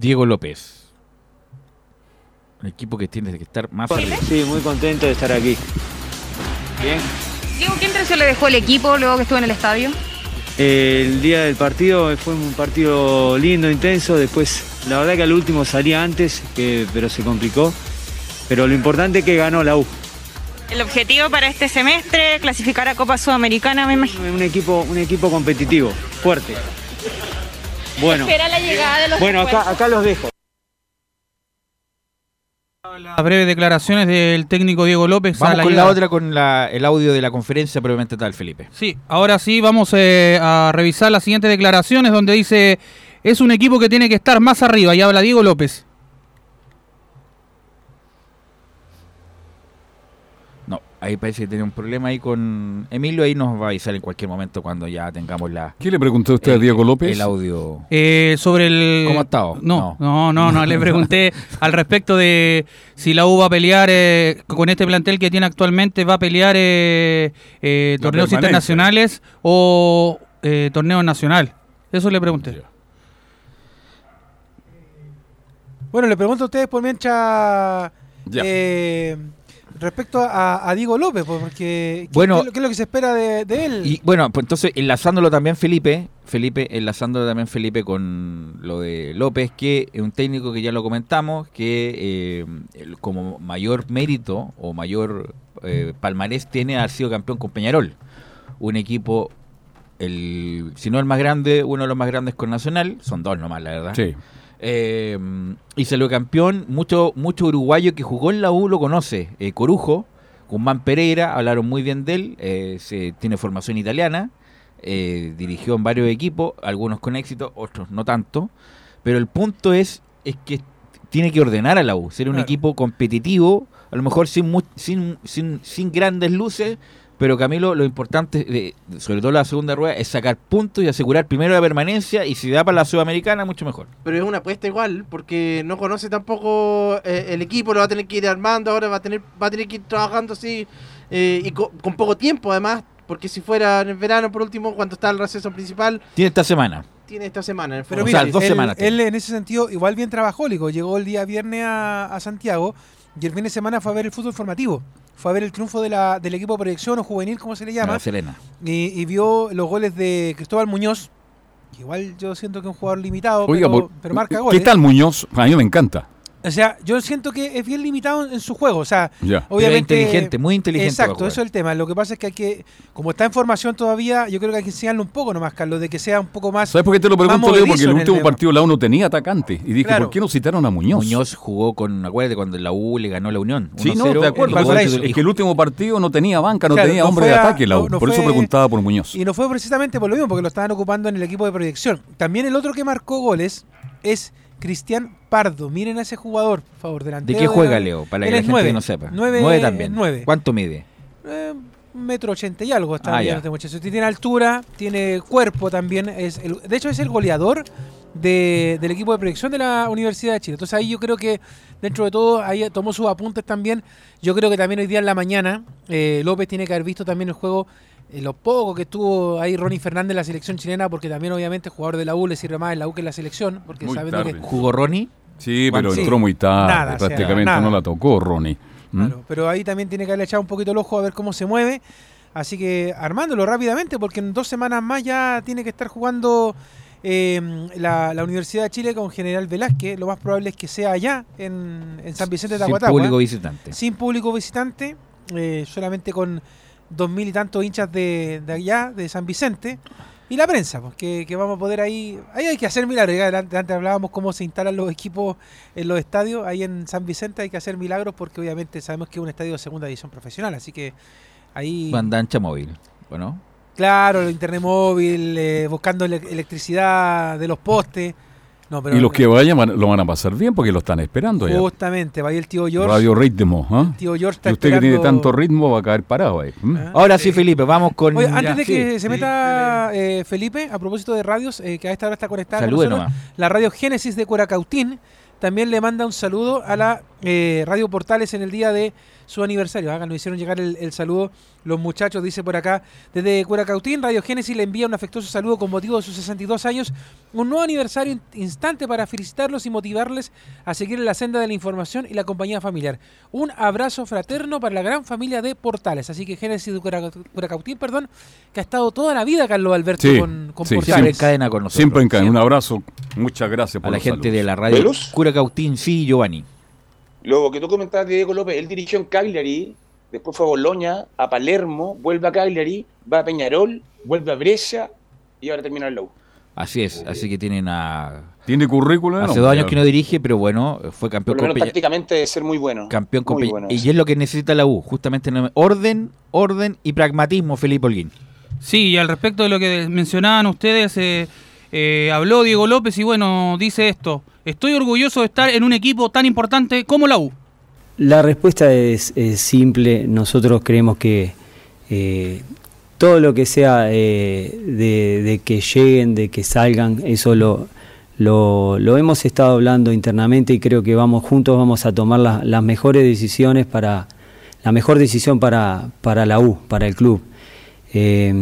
Diego López. Un equipo que tiene que estar más arriba. Sí, muy contento de estar aquí. Bien. Diego, ¿qué impresión le dejó el equipo luego que estuvo en el estadio? El día del partido fue un partido lindo, intenso. Después, la verdad que al último salía antes, que- pero se complicó. Pero lo importante es que ganó la U. El objetivo para este semestre, clasificar a Copa Sudamericana, me imagino. Un equipo, un equipo competitivo, fuerte. Bueno, Espera la llegada de los bueno acá, los dejo. Las breves declaraciones del técnico Diego López. a Vamos con la otra, con la- el audio de la conferencia propiamente tal, Felipe. Sí, ahora sí vamos eh, a revisar las siguientes declaraciones donde dice es un equipo que tiene que estar más arriba y habla Diego López. No, ahí parece que tiene un problema ahí con Emilio. Ahí nos va a avisar en cualquier momento cuando ya tengamos la. ¿Qué le preguntó usted a Diego López? El audio. Eh, sobre el... ¿Cómo ha estado? No, no, no, no, le pregunté [laughs] al respecto de si la U va a pelear eh, con este plantel que tiene actualmente, va a pelear eh, eh, torneos internacionales o eh, torneo nacional. Eso le pregunté. Bueno, le pregunto a ustedes por mientras. Ya. eh, respecto a, a Diego López, pues, porque. ¿qué- Bueno, ¿qué, es lo- qué es lo que se espera de, de él? Y bueno, pues entonces enlazándolo también Felipe, Felipe, enlazándolo también Felipe con lo de López, que es un técnico que ya lo comentamos, que eh, el- como mayor mérito o mayor eh, palmarés tiene haber sido campeón con Peñarol, un equipo, el, si no el más grande, uno de los más grandes con Nacional, son dos nomás, la verdad. Sí. Eh, y salió campeón, mucho, mucho uruguayo que jugó en la U lo conoce, eh, Corujo, Guzmán Pereira, hablaron muy bien de él, eh, se, tiene formación italiana, eh, dirigió en varios equipos, algunos con éxito, otros no tanto, pero el punto es, es que tiene que ordenar a la U, ser un Claro. equipo competitivo, a lo mejor sin, sin, sin, sin grandes luces, pero Camilo, lo importante, de- sobre todo la segunda rueda, es sacar puntos y asegurar primero la permanencia y si da para la Sudamericana, mucho mejor. Pero es una apuesta igual, porque no conoce tampoco eh, el equipo, lo va a tener que ir armando, ahora va a tener, va a tener que ir trabajando así eh, y co- con poco tiempo además, porque si fuera en el verano, por último, cuando está el receso principal, Tiene esta semana. tiene esta semana. en el Pero mira, sea, dos él, semanas él en ese sentido, igual bien trabajólico. Llegó el día viernes a, a Santiago y el fin de semana fue a ver el fútbol formativo. Fue a ver el triunfo de la, del equipo de proyección o juvenil, como se le llama. La Serena. Y, y vio los goles de Cristóbal Muñoz. que igual yo siento que es un jugador limitado, Oiga, pero, por- pero marca ¿qué goles. tal Muñoz? A mí me encanta. O sea, yo siento que es bien limitado en su juego. O sea. Pero obviamente. inteligente, muy inteligente Exacto, eso es el tema. Lo que pasa es que hay que, como está en formación todavía, yo creo que hay que enseñarle un poco nomás, Carlos, de que sea un poco más. ¿Sabes por qué te lo pregunto, Leo? Porque el último tema. partido la U no tenía atacante. Y dije, Claro. ¿por qué no citaron a Muñoz? Muñoz jugó con, acuérdate, cuando la U le ganó la Unión. Sí, no, 1-0, de acuerdo. el Es que el último partido no tenía banca, no Claro, tenía no hombre de a- ataque la U. no- no por eso preguntaba por Muñoz. Y no fue precisamente por lo mismo, porque lo estaban ocupando en el equipo de proyección. También el otro que marcó goles es Cristian Pardo. Miren a ese jugador, por favor, ¿De delantero. qué juega de- Leo? Para Él que la gente que no sepa. Nueve, también. nueve. ¿Cuánto mide? Eh, un metro ochenta y algo está Ah, ya. este muchacho. Tiene altura, tiene cuerpo también. Es el- de hecho, es el goleador de- del equipo de proyección de la Universidad de Chile. Entonces ahí yo creo que dentro de todo ahí tomó sus apuntes también. Yo creo que también hoy día en la mañana eh, López tiene que haber visto también el juego, eh, lo poco que estuvo ahí Ronnie Fernández en la selección chilena, porque también obviamente jugador de la U le sirve más en la U que en la selección, porque Muy sabiendo tarde. que ¿Jugó Ronnie? Sí, pero Sí. entró muy tarde, Nada, o sea, prácticamente no la tocó Ronnie. ¿Mm? Claro, pero ahí también tiene que haberle echado un poquito el ojo a ver cómo se mueve. Así que armándolo rápidamente, porque en dos semanas más ya tiene que estar jugando eh, la, la Universidad de Chile con General Velázquez. Lo más probable es que sea allá, en, en San Vicente de Sin Tahuatahua. público visitante. Sin público visitante, eh, solamente con dos mil y tantos hinchas de, de allá, de San Vicente. Y la prensa, pues, que, que vamos a poder ahí. Ahí hay que hacer milagros. Ya Antes, antes hablábamos cómo se instalan los equipos en los estadios. Ahí en San Vicente hay que hacer milagros porque obviamente sabemos que es un estadio de segunda división profesional. Así que ahí. Banda ancha móvil, ¿o no? Claro, el internet móvil, eh, buscando ele- electricidad de los postes. No, pero y los que vayan lo van a pasar bien porque lo están esperando ya. Justamente, va ahí el tío George. Radio ritmo, ¿ah? Tío George está Y usted que tiene tanto ritmo va a caer parado ahí. ¿m? Ahora sí, Felipe, vamos con. Oye, antes ya, de sí. que se meta eh, Felipe, a propósito de radios, eh, que a esta hora está conectada con Salude nosotros, nomás. la radio Génesis de Curacautín también le manda un saludo a la eh, Radio Portales en el día de su aniversario. Hagan, nos hicieron llegar el, el saludo los muchachos, dice por acá. Desde Curacautín, Radio Génesis le envía un afectuoso saludo con motivo de sus 62 años. Un nuevo aniversario in- instante para felicitarlos y motivarles a seguir en la senda de la información y la compañía familiar. Un abrazo fraterno para la gran familia de Portales. Así que Génesis de Curacautín, perdón, que ha estado toda la vida Carlos Alberto Sí, con, con sí, Portales. Siempre en cadena con nosotros. Siempre en cadena. Un abrazo. Muchas gracias por A la los gente saludos. de la radio ¿Velus? Curacautín, sí, Giovanni. Lo que tú comentabas de Diego López, él dirigió en Cagliari, después fue a Boloña, a Palermo, vuelve a Cagliari, va a Peñarol, vuelve a Brescia y ahora termina en la U. Así es, así que tienen a. Tiene currículum. Hace no? dos años que no dirige, pero bueno, fue Por campeón lo con menos Peña- tácticamente debe ser muy bueno. Campeón con Muy Peña- bueno Y es lo que necesita la U, justamente orden, orden y pragmatismo, Felipe Holguín. Sí, y al respecto de lo que mencionaban ustedes, eh, eh, habló Diego López y bueno, dice esto. Estoy orgulloso de estar en un equipo tan importante como la U. La respuesta es, simple. Nosotros creemos que eh, todo lo que sea eh, de, que lleguen, de que salgan, eso lo, lo, hemos estado hablando internamente y creo que vamos juntos vamos a tomar la- las mejores decisiones para la mejor decisión para, para la U, para el club. Eh,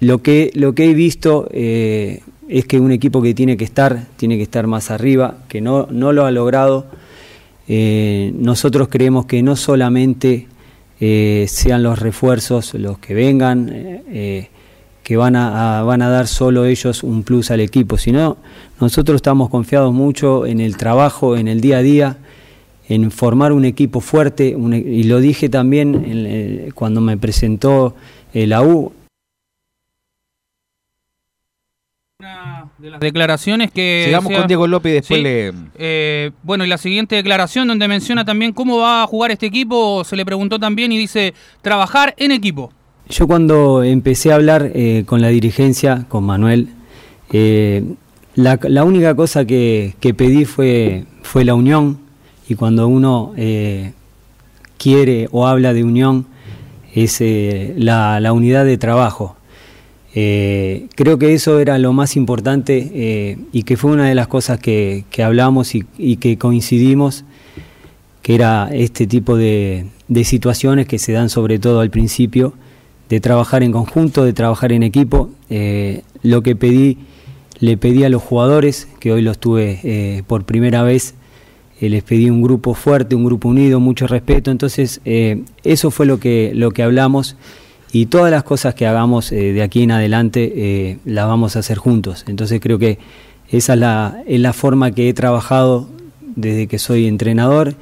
lo que, lo que he visto eh, es que un equipo que tiene que estar, tiene que estar más arriba, que no, no lo ha logrado. Eh, nosotros creemos que no solamente eh, sean los refuerzos los que vengan, que van a, van a dar solo ellos un plus al equipo, sino nosotros estamos confiados mucho en el trabajo, en el día a día, en formar un equipo fuerte, e- y lo dije también en- cuando me presentó la U, de las declaraciones que Sigamos decía- con Diego López y después Sí. le. Eh, bueno, y la siguiente declaración donde menciona también cómo va a jugar este equipo, se le preguntó también y dice, trabajar en equipo. Yo cuando empecé a hablar eh, con la dirigencia, con Manuel, eh, la, la única cosa que, que pedí fue, fue la unión y cuando uno eh, quiere o habla de unión es eh, la, la unidad de trabajo. Eh, creo que eso era lo más importante eh, y que fue una de las cosas que, hablamos y, que coincidimos, que era este tipo de, situaciones que se dan sobre todo al principio, de trabajar en conjunto, de trabajar en equipo. Eh, lo que pedí, le pedí a los jugadores, que hoy los tuve por primera vez, les pedí un grupo fuerte, un grupo unido, mucho respeto. Entonces, eso fue lo que, lo que hablamos y todas las cosas que hagamos eh, de aquí en adelante eh, las vamos a hacer juntos. Entonces, creo que esa es la, es la forma que he trabajado desde que soy entrenador.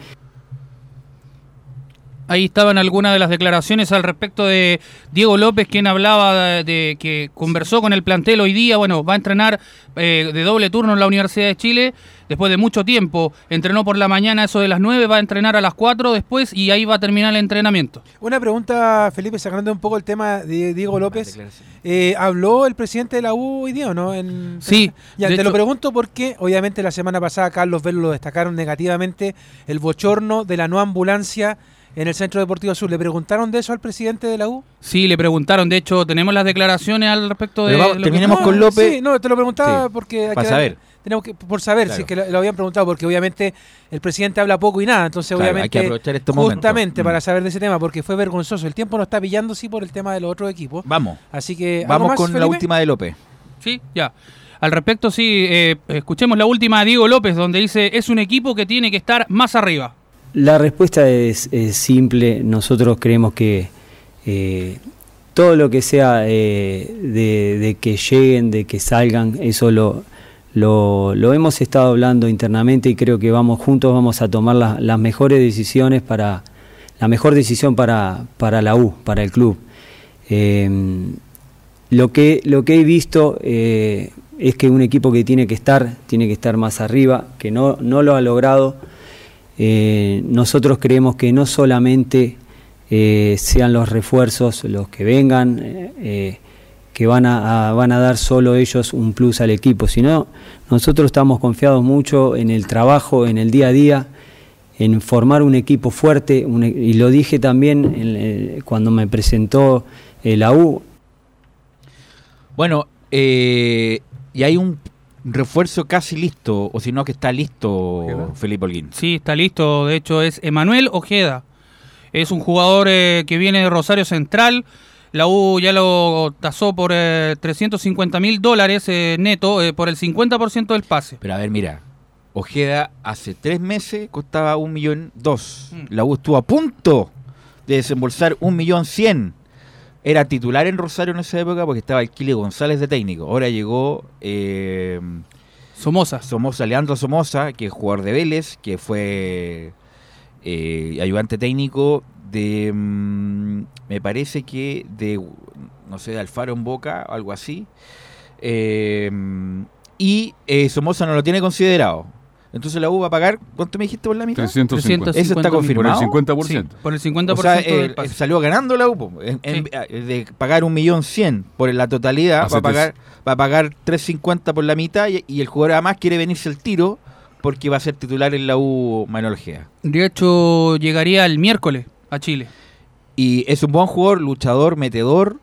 Ahí estaban algunas de las declaraciones al respecto de Diego López, quien hablaba de, de que conversó con el plantel hoy día. Bueno, va a entrenar eh, de doble turno en la Universidad de Chile después de mucho tiempo. Entrenó por la mañana, eso de las 9, va a entrenar a las 4 después y ahí va a terminar el entrenamiento. Una pregunta, Felipe, sacando un poco el tema de Diego López. Eh, ¿Habló el presidente de la U hoy día o no? En- Sí, Ya, te lo pregunto porque, obviamente, la semana pasada Carlos Velo lo destacaron negativamente el bochorno de la no ambulancia en el Centro Deportivo Sur. ¿Le preguntaron de eso al presidente de la U? Sí, le preguntaron. De hecho, tenemos las declaraciones al respecto de. Vamos, lo terminemos No, con López. Sí, no, te lo preguntaba Sí, porque... hay para saber. Tenemos que, por saber Claro. si es que lo, lo habían preguntado, porque obviamente el presidente habla poco y nada, entonces Claro, hay obviamente que aprovechar momentos. justamente Mm. para saber de ese tema, porque fue vergonzoso. El tiempo nos está pillando, sí, por el tema de los otros equipos. Vamos. Así que... ¿algo Vamos más, con la última de López. Sí, ya. Al respecto, sí, eh, escuchemos la última de Diego López, donde dice: es un equipo que tiene que estar más arriba. La respuesta es, es simple. Nosotros creemos que eh, todo lo que sea eh, de, que lleguen, de que salgan, eso lo, lo, hemos estado hablando internamente y creo que vamos juntos vamos a tomar la- las mejores decisiones para la mejor decisión para, para la U, para el club. Eh, lo que, lo que he visto eh, es que un equipo que tiene que estar, tiene que estar más arriba, que no, no lo ha logrado. Eh, nosotros creemos que no solamente eh, sean los refuerzos los que vengan, eh, que van a, van a dar solo ellos un plus al equipo, sino nosotros estamos confiados mucho en el trabajo, en el día a día, en formar un equipo fuerte, e- y lo dije también cuando me presentó la U, Bueno, y hay un refuerzo casi listo, o si no que está listo, Felipe Holguín. Sí, está listo. De hecho, es Emanuel Ojeda. Es un jugador eh, que viene de Rosario Central. La U ya lo tasó por eh, 350 mil dólares eh, neto eh, por el 50% del pase. Pero a ver, mira, Ojeda hace tres meses costaba un millón dos. Mm. La U estuvo a punto de desembolsar un millón cien. Era titular en Rosario en esa época porque estaba el Kile González de técnico. Ahora llegó eh, Somoza. Somoza, Leandro Somoza, que es jugador de Vélez, que fue eh, ayudante técnico de, mm, me parece que de, no sé, de Alfaro en Boca, algo así. Eh, y eh, Somoza no lo tiene considerado. Entonces la U va a pagar, ¿cuánto me dijiste por la mitad? 350. ¿Eso está confirmado? Por el 50%. Sí, por el 50% O sea, del eh, pase. salió ganando la U. En- en- De pagar un millón cien por la totalidad, va a pagar, va a pagar 350 por la mitad y, y el jugador además quiere venirse el tiro porque va a ser titular en la U Manuel Ojeda. De hecho, llegaría el miércoles a Chile. Y es un buen jugador, luchador, metedor.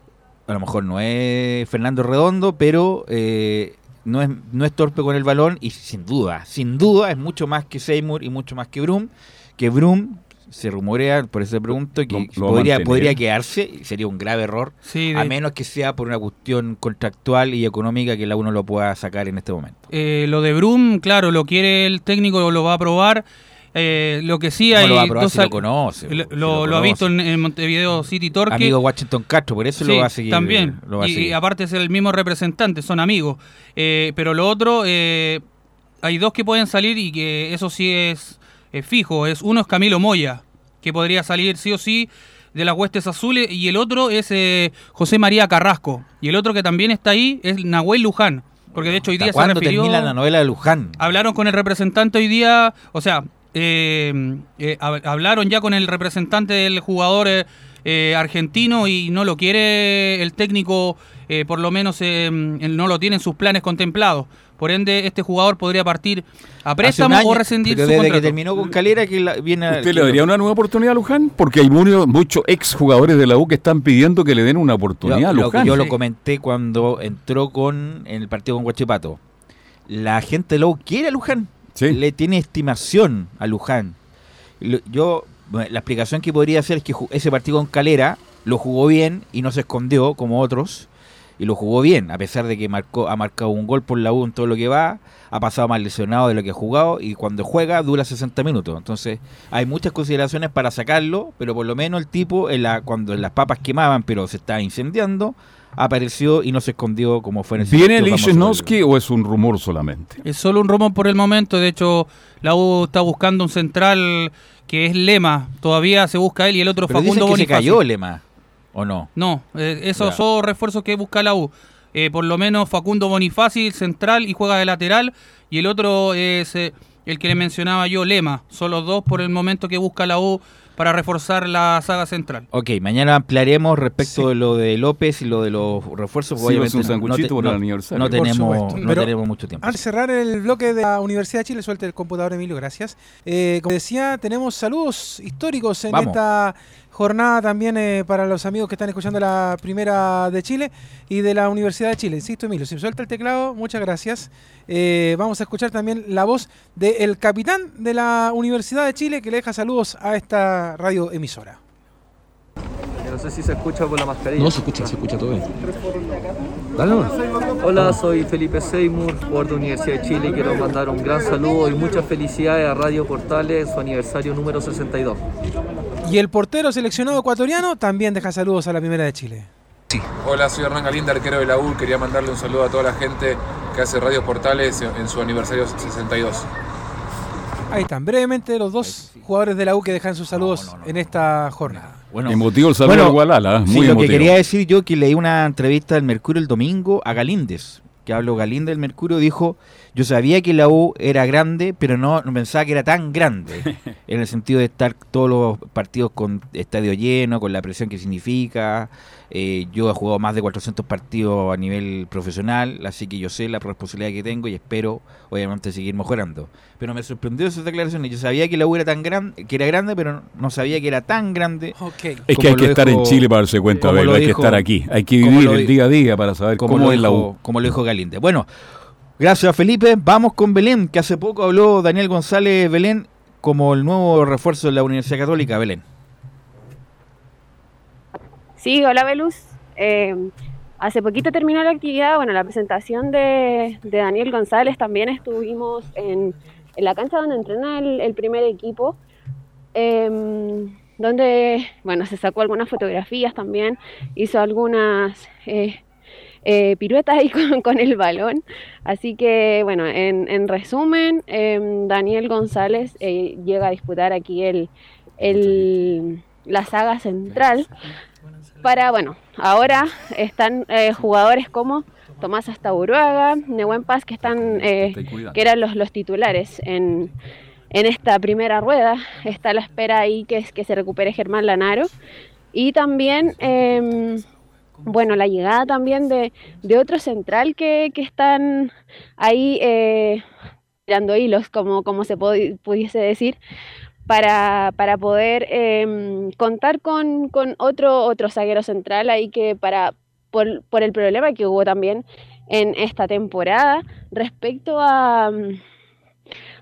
A lo mejor no es Fernando Redondo, pero eh, no, es, no es torpe con el balón y sin duda, sin duda es mucho más que Seymour y mucho más que Brum. Que Brum se rumorea, por eso te pregunto, que Lo- lo podría, podría quedarse y sería un grave error, Sí, a de- menos que sea por una cuestión contractual y económica que la uno lo pueda sacar en este momento. Eh, lo de Brum, claro, lo quiere el técnico, lo va a probar. Eh, lo que sí ¿Cómo hay lo va a probar dos si lo al- conoce, Lo, si lo- lo lo ha visto en, en Montevideo City Torque. Amigo Washington Castro, por eso lo va a seguir. También. Lo va a y, seguir. y aparte es el mismo representante, son amigos. Eh, pero lo otro, eh, hay dos que pueden salir y que eso sí es, es fijo. Es uno es Camilo Moya, que podría salir sí o sí de las huestes azules, y el otro es eh, José María Carrasco. Y el otro que también está ahí es Nahuel Luján. Porque de hecho hoy ¿Hasta día se ¿Cuándo refirió... termina la novela de Luján? Hablaron con el representante hoy día, o sea, eh, eh, hab- hablaron ya con el representante del jugador eh, argentino y no lo quiere el técnico, eh, por lo menos eh, no lo tiene en sus planes contemplados. Por ende, este jugador podría partir a préstamo año, o rescindir pero su desde contrato. que terminó con Calera que la- viene a- ¿Usted le daría lo- una nueva oportunidad a Luján? Porque hay muchos muchos ex jugadores de la U que están pidiendo que le den una Yo, oportunidad a lo- Luján. yo lo comenté cuando entró con en el partido con Guachipato. La gente de la U quiere a Luján. Le tiene estimación a Luján. Yo, la explicación que podría hacer es que ese partido con Calera lo jugó bien y no se escondió como otros. Y lo jugó bien, a pesar de que marcó, ha marcado un gol por la U en todo lo que va, ha pasado más lesionado de lo que ha jugado y cuando juega dura 60 minutos. Entonces hay muchas consideraciones para sacarlo, pero por lo menos el tipo, en la, cuando las papas quemaban pero se estaba incendiando, apareció y no se escondió como fue en el ¿Viene Lichnowsky o es un rumor solamente? Es solo un rumor por el momento. De hecho, la U está buscando un central que es Lema. Todavía se busca él y el otro Pero Facundo dicen que se cayó Lema, ¿o no? No, eh, esos Ya. son refuerzos que busca la U. Eh, por lo menos Facundo Bonifaci, central y juega de lateral. Y el otro es eh, el que le mencionaba yo, Lema. Son los dos por el momento que busca la U para reforzar la saga central. Ok, mañana ampliaremos respecto de lo de López y lo de los refuerzos. Sí, obviamente es un no- te- por no, el aniversario. no tenemos, no tenemos mucho tiempo. Al cerrar el bloque de la Universidad de Chile, suelte el computador, Emilio, gracias. Eh, como decía, tenemos saludos históricos en Vamos. esta jornada también eh, para los amigos que están escuchando la primera de Chile y de la Universidad de Chile. Insisto, Emilio, si suelta el teclado, muchas gracias. Eh, vamos a escuchar también la voz del capitán de la Universidad de Chile que le deja saludos a esta radio emisora. No sé si se escucha por la mascarilla. No, se escucha, se escucha todo bien. Hola, soy Felipe Seymour, jugador de Universidad de Chile. y Quiero mandar un gran saludo y muchas felicidades a Radio Portales en su aniversario número 62. Y el portero seleccionado ecuatoriano también deja saludos a la primera de Chile. Hola, soy Hernán Galinda, arquero de la U. Quería mandarle un saludo a toda la gente que hace Radio Portales en su aniversario 62. Ahí están, brevemente los dos jugadores de la U que dejan sus saludos en esta jornada. Bueno, Emotivo el saludo bueno, al Gualala, ¿eh? sí, muy lo emotivo. que quería decir yo que leí una entrevista del Mercurio el domingo a Galíndez, que habló Galíndez del Mercurio, dijo, yo sabía que la U era grande, pero no, no pensaba que era tan grande, [laughs] en el sentido de estar todos los partidos con estadio lleno, con la presión que significa. Eh, yo he jugado más de 400 partidos a nivel profesional, así que yo sé la responsabilidad que tengo y espero, obviamente, seguir mejorando. Pero me sorprendió esas declaraciones. Yo sabía que la U era tan grande, que era grande, pero no sabía que era tan grande. Es que hay que estar en Chile para darse cuenta, Abel, lo hay que estar aquí, hay que vivir lo el día a día para saber cómo es la U. Como lo dijo Galinde. Bueno, gracias Felipe. Vamos con Belén, que hace poco habló Daniel González Belén como el nuevo refuerzo de la Universidad Católica. Belén. Sí, hola Belus. Eh, hace poquito terminó la actividad, bueno, la presentación de, Daniel González. También estuvimos en, la cancha donde entrena el, primer equipo, em, donde, bueno, se sacó algunas fotografías también, hizo algunas eh, eh, piruetas ahí [laughs] con, el balón. Así que, bueno, en, en resumen, em, Daniel González eh, llega a disputar aquí el, la saga central para, bueno, ahora están eh, jugadores como Tomás Astaburuaga, Nehuen Paz, que están, eh, que eran los, los titulares en, en esta primera rueda. Está a la espera ahí que, es- que se recupere Germán Lanaro. Y también, em, bueno, la llegada también de, de otro central que, que están ahí eh, tirando hilos, como, como se pudiese decir, para, para poder em, contar con, con otro, otro zaguero central ahí que para por, por el problema que hubo también en esta temporada respecto a, mm,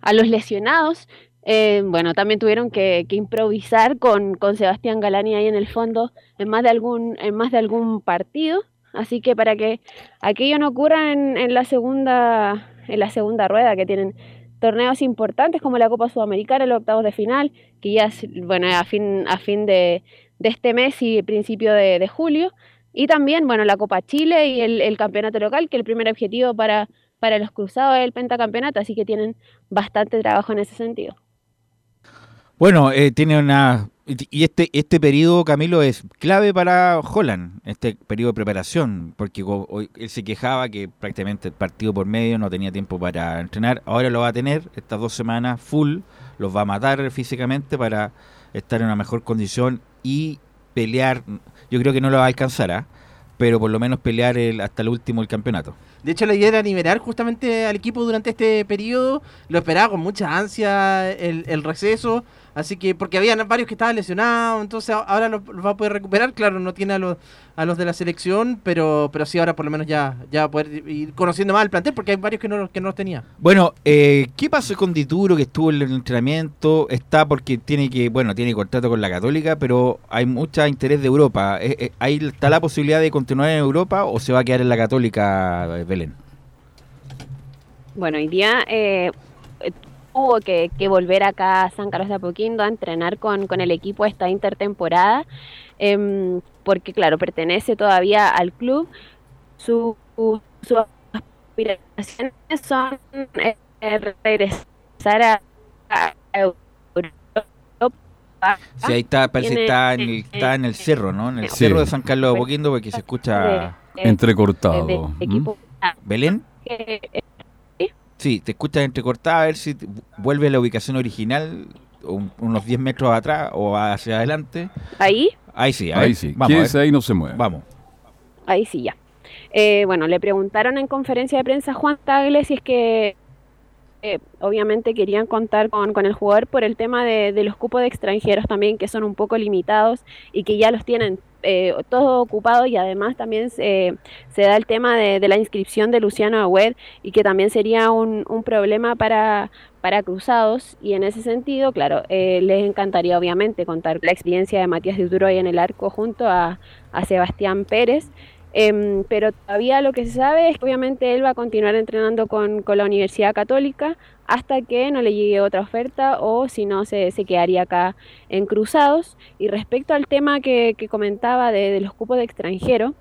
a los lesionados. eh, bueno, también tuvieron que, que improvisar con, con Sebastián Galani ahí en el fondo en más de algún, en más de algún partido. Así que para que aquello no ocurra en, en la segunda, en la segunda rueda, que tienen torneos importantes como la Copa Sudamericana, los octavos de final, que ya es, bueno, a fin, a fin de, este mes y principio de, de julio. Y también, bueno, la Copa Chile y el, el campeonato local, que el primer objetivo para, para los cruzados es el pentacampeonato, así que tienen bastante trabajo en ese sentido. Bueno, eh, tiene una... Y este, este periodo, Camilo, es clave para Holland, este periodo de preparación, porque él se quejaba que prácticamente el partido por medio no tenía tiempo para entrenar, ahora lo va a tener estas dos semanas full, los va a matar físicamente para estar en una mejor condición y pelear, yo creo que no lo va a alcanzar, ¿ah? pero por lo menos pelear el, hasta el último el campeonato. De hecho, la idea era liberar justamente al equipo durante este periodo. Lo esperaba con mucha ansia el, el receso. Así que, porque había varios que estaban lesionados. Entonces, ahora los los va a poder recuperar. Claro, no tiene a los, a los de la selección. Pero, pero sí, ahora por lo menos ya, ya va a poder ir conociendo más el plantel. Porque hay varios que no, que no los tenía. Bueno, eh, ¿qué pasó con Dituro que estuvo en el entrenamiento? Está porque tiene que, bueno, tiene contrato con la Católica, pero hay mucho interés de Europa. Eh, eh, ¿Ahí está la posibilidad de continuar en Europa o se va a quedar en la Católica, eh, Belén? Bueno, hoy día eh, tuvo que, que volver acá a San Carlos de Apoquindo a entrenar con, con el equipo esta intertemporada, em, porque claro, pertenece todavía al club. Su, su- sus aspiraciones son eh, eh, regresar a, a Europa. Sí, ahí está, parece que está en, el, eh, está en el cerro, ¿no? En el Sí. cerro de San Carlos de Apoquindo porque se escucha... de- Entrecortado. de ¿m? equipo. ¿Belén? Sí, te escuchas entrecortada, a ver si te- vuelve a la ubicación original. un- unos 10 metros atrás o hacia adelante. Ahí, Ahí sí, Ahí sí. Vamos, ahí, no se mueve. Vamos. ahí sí ya. Eh, bueno, le preguntaron en conferencia de prensa a Juan Tagle si es que eh, obviamente querían contar con, con el jugador por el tema de, de los cupos de extranjeros también, que son un poco limitados y que ya los tienen eh, todos ocupados y además también se, se da el tema de, de la inscripción de Luciano Agüed y que también sería un, un problema para, para Cruzados y en ese sentido, claro, eh, les encantaría obviamente contar la experiencia de Matías de Uturoy en el arco junto a, a Sebastián Pérez. Em, pero todavía lo que se sabe es que obviamente él va a continuar entrenando con, con la Universidad Católica hasta que no le llegue otra oferta o si no se, se quedaría acá en Cruzados. Y respecto al tema que, que comentaba de, de los cupos de extranjero,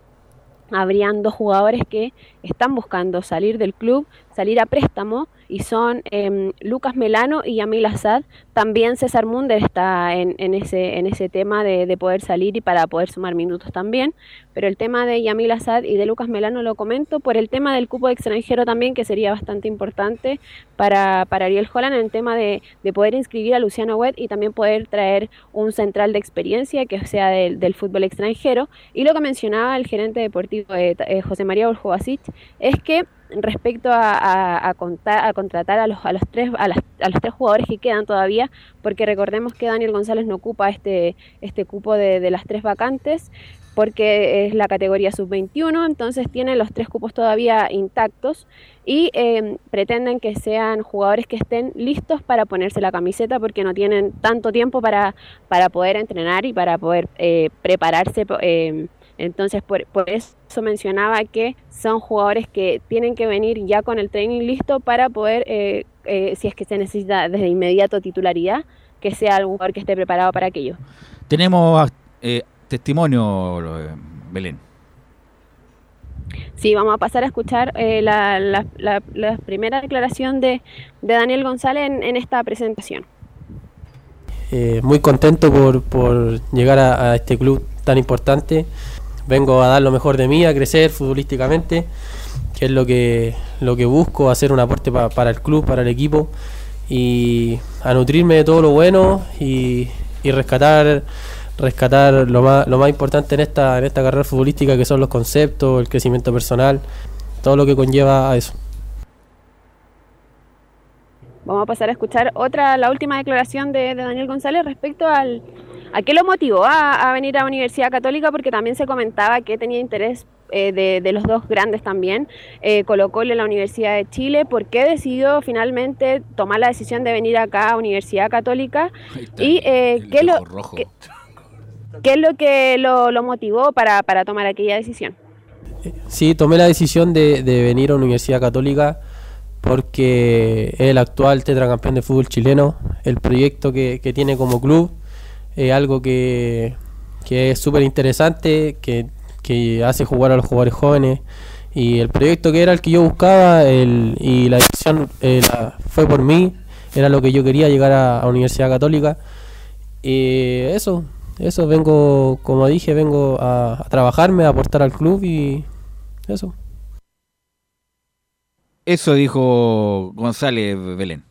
habrían dos jugadores que están buscando salir del club, salir a préstamo, y son em, Lucas Melano y Yamil Assad. También César Munder está en, en ese, en ese tema de, de poder salir y para poder sumar minutos también. Pero el tema de Yamil Assad y de Lucas Melano lo comento por el tema del cupo de extranjero también, que sería bastante importante para, para Ariel Holland, en el tema de, de poder inscribir a Luciano Wet y también poder traer un central de experiencia que sea del, del fútbol extranjero. Y lo que mencionaba el gerente deportivo eh, eh, José María Urjovasic es que respecto a, contar, a contratar a los, a, los tres, a, las, los tres jugadores que quedan todavía, porque recordemos que Daniel González no ocupa este, este cupo de, las tres vacantes, porque es la categoría sub-21, entonces tienen los tres cupos todavía intactos y eh, pretenden que sean jugadores que estén listos para ponerse la camiseta porque no tienen tanto tiempo para, para poder entrenar y para poder eh, prepararse. Eh, entonces, por, por, eso mencionaba que son jugadores que tienen que venir ya con el training listo para poder, eh, eh, si es que se necesita desde inmediato titularidad, que sea algún jugador que esté preparado para aquello. Tenemos eh, testimonio, eh, Belén. Sí, vamos a pasar a escuchar eh, la, la, la, la, primera declaración de, de Daniel González en, en esta presentación. Eh, muy contento por, por llegar a, a, este club tan importante. Vengo a dar lo mejor de mí, a crecer futbolísticamente, que es lo que, lo que busco, hacer un aporte pa, para el club, para el equipo y a nutrirme de todo lo bueno y, y rescatar rescatar lo más, lo más importante en esta, en esta carrera futbolística que son los conceptos, el crecimiento personal, todo lo que conlleva a eso. Vamos a pasar a escuchar otra, la última declaración de, de Daniel González respecto al, a qué lo motivó a, a, venir a Universidad Católica, porque también se comentaba que tenía interés eh, de, de, los dos grandes también, eh, Colo Colo en la Universidad de Chile, ¿por qué decidió finalmente tomar la decisión de venir acá a Universidad Católica? Y eh, ¿qué, lo, qué, qué, es lo que lo, lo motivó para, para, tomar aquella decisión? Sí, tomé la decisión de, de venir a Universidad Católica porque es el actual tetracampeón de fútbol chileno, el proyecto que, que tiene como club, es algo que, que es súper interesante, que, que, hace jugar a los jugadores jóvenes y el proyecto que era el que yo buscaba el, y la decisión eh, fue por mí, era lo que yo quería llegar a, a Universidad Católica y eso, eso vengo, como dije, vengo a, a trabajarme, a aportar al club y eso. Eso dijo González Belén.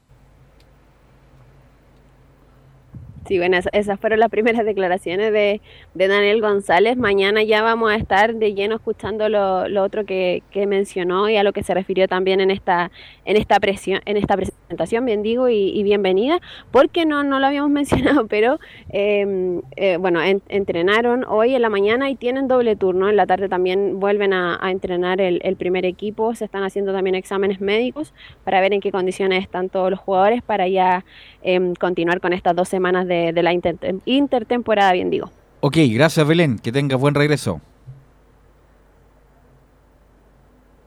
Sí, bueno, esas fueron las primeras [laughs] declaraciones de, de, Daniel González. Mañana ya vamos a estar de lleno escuchando lo, lo otro que, que, mencionó y a lo que se refirió también en esta, en esta, presión, en esta presentación, bien digo, y, bienvenida, porque no, no lo habíamos [laughs] mencionado, pero eh, eh, bueno, en, entrenaron hoy en la mañana y tienen doble turno. En la tarde también vuelven a, entrenar el, el, primer equipo. Se están haciendo también exámenes médicos para ver en qué condiciones están todos los jugadores para ya eh, continuar con estas dos semanas de de, la inter, intertemporada, bien digo. Ok, gracias Belén, que tengas buen regreso.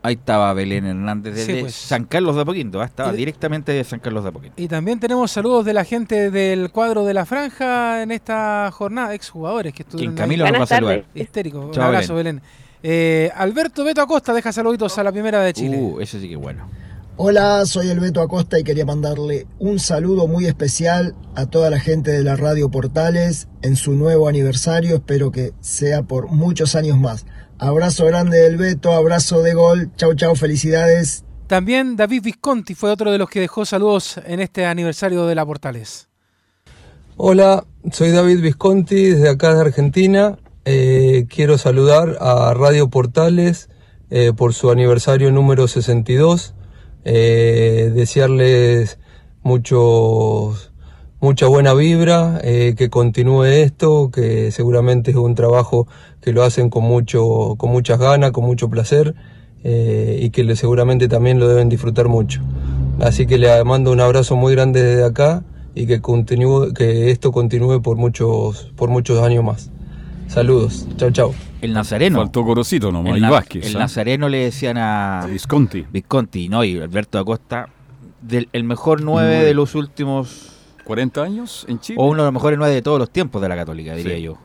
Ahí estaba Belén Hernández desde sí, pues. San Carlos de Apoquindo, ¿eh? estaba y, directamente de San Carlos de Apoquindo. Y también tenemos saludos de la gente del cuadro de la franja en esta jornada, exjugadores que estuvieron Quien Camilo ahí. nos va a saludar. Histérico, Chao, un abrazo Belén. Belén. Eh, Alberto Beto Acosta deja saluditos a la primera de Chile. Uh, eso sí que bueno. Hola, soy el Beto Acosta y quería mandarle un saludo muy especial a toda la gente de la Radio Portales en su nuevo aniversario. Espero que sea por muchos años más. Abrazo grande del Beto, abrazo de gol. Chau, chau, felicidades. También David Visconti fue otro de los que dejó saludos en este aniversario de la Portales. Hola, soy David Visconti desde acá de Argentina. Eh, quiero saludar a Radio Portales eh, por su aniversario número 62. Eh, desearles muchos, mucha buena vibra, eh, que continúe esto, que seguramente es un trabajo que lo hacen con, mucho, con muchas ganas, con mucho placer eh, y que seguramente también lo deben disfrutar mucho. Así que le mando un abrazo muy grande desde acá y que continúe, que esto continúe por muchos, por muchos años más. Saludos, chao chao. El Nazareno. Faltó Gorosito nomás, El, y Vázquez. el ¿ah? Nazareno le decían a Visconti. Visconti, no, y Alberto Acosta, del, el mejor nueve Nueve. de los últimos 40 años en Chile. O uno de los mejores nueve de todos los tiempos de la Católica, diría Sí. yo.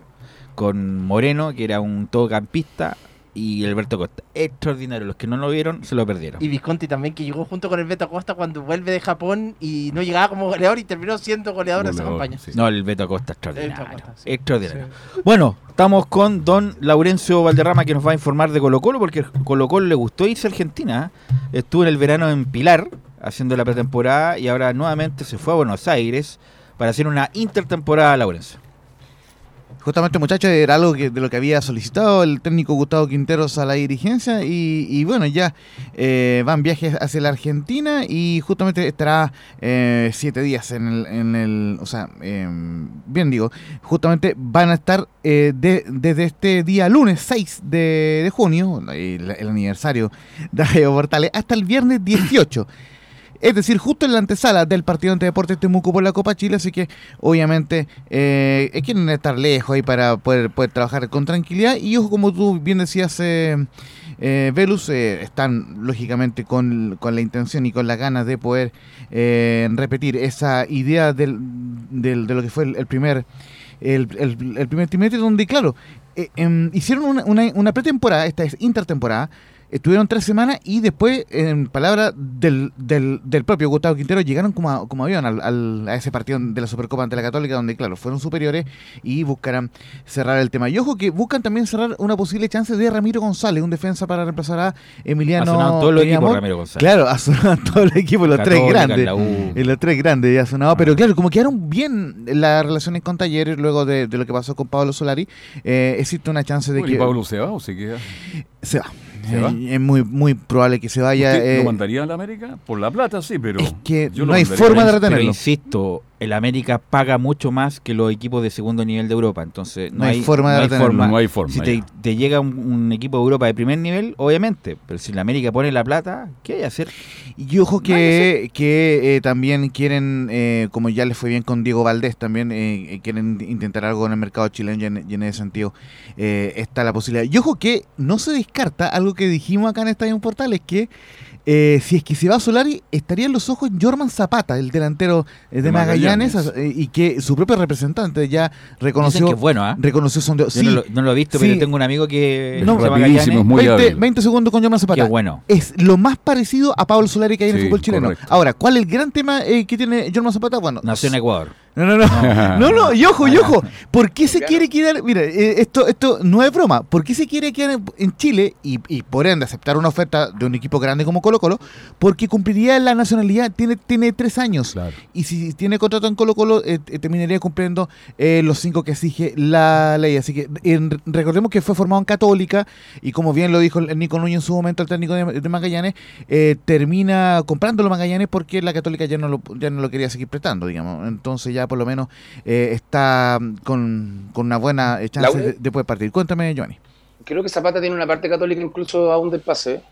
Con Moreno, que era un todocampista, y Alberto Costa. Extraordinario. Los que no lo vieron, se lo perdieron. Y Visconti también, que llegó junto con el Beto Acosta cuando vuelve de Japón y no llegaba como goleador y terminó siendo goleador, de esa campaña. No, el Beto Acosta extraordinario. Beto Acosta, sí. Extraordinario. Bueno, estamos con don Laurencio Valderrama que nos va a informar de Colo Colo, porque Colo Colo le gustó irse a Argentina. Estuvo en el verano en Pilar, haciendo la pretemporada, y ahora nuevamente se fue a Buenos Aires para hacer una intertemporada, Laurencio. Justamente, muchachos, era algo que, de lo que había solicitado el técnico Gustavo Quinteros a la dirigencia y, y bueno, ya eh, van viajes hacia la Argentina y justamente estará eh, siete días en el, en el o sea, eh, bien digo, justamente van a estar eh, de- desde este día lunes 6 de, junio, el, el aniversario de Radio Portales, hasta el viernes 18. Es decir, justo en la antesala del partido ante Deportes Temuco por la Copa Chile, así que obviamente eh, quieren estar lejos ahí para poder, trabajar con tranquilidad. Y ojo, como tú bien decías, eh, eh, Velus, eh, están lógicamente con, con la intención y con las ganas de poder eh, repetir esa idea del, del- de lo que fue el, primer el, el- el primer trimestre, donde, claro, eh, em, hicieron una, una pretemporada, esta es intertemporada, estuvieron tres semanas y después, en palabras del, del, del propio Gustavo Quintero, llegaron como, a- como avión al, al- a ese partido de la Supercopa ante la Católica, donde, claro, fueron superiores y buscarán cerrar el tema. Y ojo que buscan también cerrar una posible chance de Ramiro González, un defensa para reemplazar a Emiliano. Ha sonado todo el equipo. Ramiro González. Claro, ha sonado todo el equipo, los tres grandes. En los tres grandes ya ha sonado, pero claro, como quedaron bien las relaciones con Talleres luego de, de lo que pasó con Pablo Solari, eh, existe una chance de Bueno, ¿Y que Pablo se va o se queda? se va. ¿Se va? Eh, es muy, muy probable que se vaya. ¿Usted eh, ¿Lo mandaría a la América? Por la plata, sí, pero. que yo no lo hay forma de Pero retenerlo. insisto, el América paga mucho más que los equipos de segundo nivel de Europa. Entonces, no, No hay forma de retenerlo. No hay forma, Si te, llega un, un equipo de Europa de primer nivel, obviamente. Pero si la América pone la plata, ¿qué hay que hacer? Y ojo que, que eh, también quieren, eh, como ya les fue bien con Diego Valdés, también eh, eh, quieren intentar algo en el mercado chileno y en, y en ese sentido eh, está la posibilidad. Y ojo que no se descarta algo que dijimos acá en Estadio Portales, que eh, si es que se va Solari, estaría en los ojos Jorman Zapata, el delantero eh, de, De Magallanes, Magallanes. eh, y que su propio representante ya reconoció. Que es bueno, ¿ah? Reconoció son Yo no, lo, no lo he visto, sí. pero tengo un amigo que No, es muy 20, hábil. 20 segundos con Jorman Zapata. Qué bueno. Es lo más parecido a Pablo Solari que hay en el fútbol chileno. correcto. Ahora, ¿cuál es el gran tema eh, que tiene Jorman Zapata? Bueno, Nació en Ecuador. No, no, no. [laughs] No, no, y ojo, y ojo. ¿Por qué se quiere quedar? Mira, eh, esto, esto no es broma. ¿Por qué se quiere quedar en, Chile y, y por ende aceptar una oferta de un equipo grande como Colo Colo? Porque cumpliría la nacionalidad, tiene, tiene tres años. Y si tiene contrato en Colo Colo, eh, eh, terminaría cumpliendo eh, los cinco que exige la ley. Así que en- recordemos que fue formado en Católica y como bien lo dijo el Nico Núñez en su momento, el técnico de, de Magallanes, eh, termina comprándolo Magallanes porque la Católica ya no lo, ya no lo quería seguir prestando, digamos. Entonces ya por lo menos eh, está con, con una buena eh, chance de, de poder partir. Cuéntame, Giovanni. Creo que Zapata tiene una parte católica incluso aún del pase.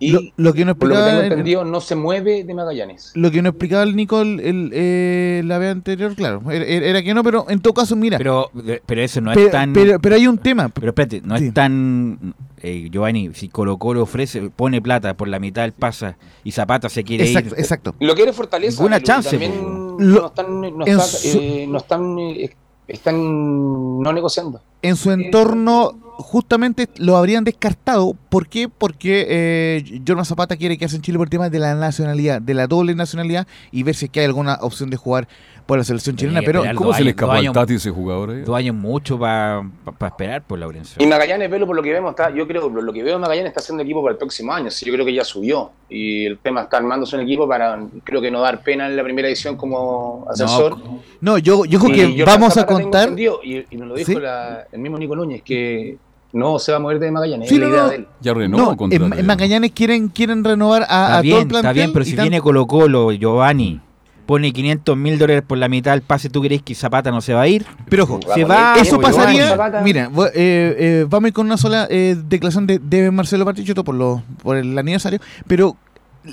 Y Lo- lo que no por lo que explicaba tengo entendido, no se mueve de Magallanes. Lo que nos explicaba el Nico el, el, eh, la vez anterior, claro, era, era que no, pero en todo caso, mira. Pero, pero eso no Pero- es tan. pero- pero hay un tema. Pero espérate, no Sí. es tan. eh, Giovanni, si Colo Colo ofrece, pone plata por la mitad, él pasa y Zapata se quiere Exacto, ir. exacto. Lo quiere Fortaleza. Ninguna chance, También po. no están, no está- su- eh, no están, eh, están no negociando. En su entorno justamente lo habrían descartado. ¿Por qué? Porque eh, Jorma Zapata quiere quedarse en Chile por el tema de la nacionalidad, de la doble nacionalidad y ver si es que hay alguna opción de jugar por la selección chilena. Sí, pero ¿Cómo se le escapó al Tati ese jugador? eh? Dos años mucho para esperar por Laurencio. Y Magallanes, Velo, por lo que vemos, está, yo creo, por lo que veo, Magallanes está haciendo equipo para el próximo año. Sí, yo creo que ya subió. Y el tema está armándose un equipo para, creo que no dar pena en la primera edición como asesor. No, yo, yo creo Y que vamos a Zapata contar. y, y me lo dijo ¿Sí? la- el mismo Nico Núñez, que no se va a mover de Magallanes. Sí, es la idea no. de él. Ya renó No, contra en, en Magallanes quieren, quieren renovar a, Está a todo bien, el plantel. está bien, pero si tan- viene Colo Colo, Giovanni, pone 500 mil dólares por la mitad del pase, ¿tú crees que Zapata no se va a ir? Pero ojo, se va. eso pasaría. Mira, eh, eh, vamos a ir con una sola eh, declaración de, de Marcelo Partichotto por, lo, por el aniversario, pero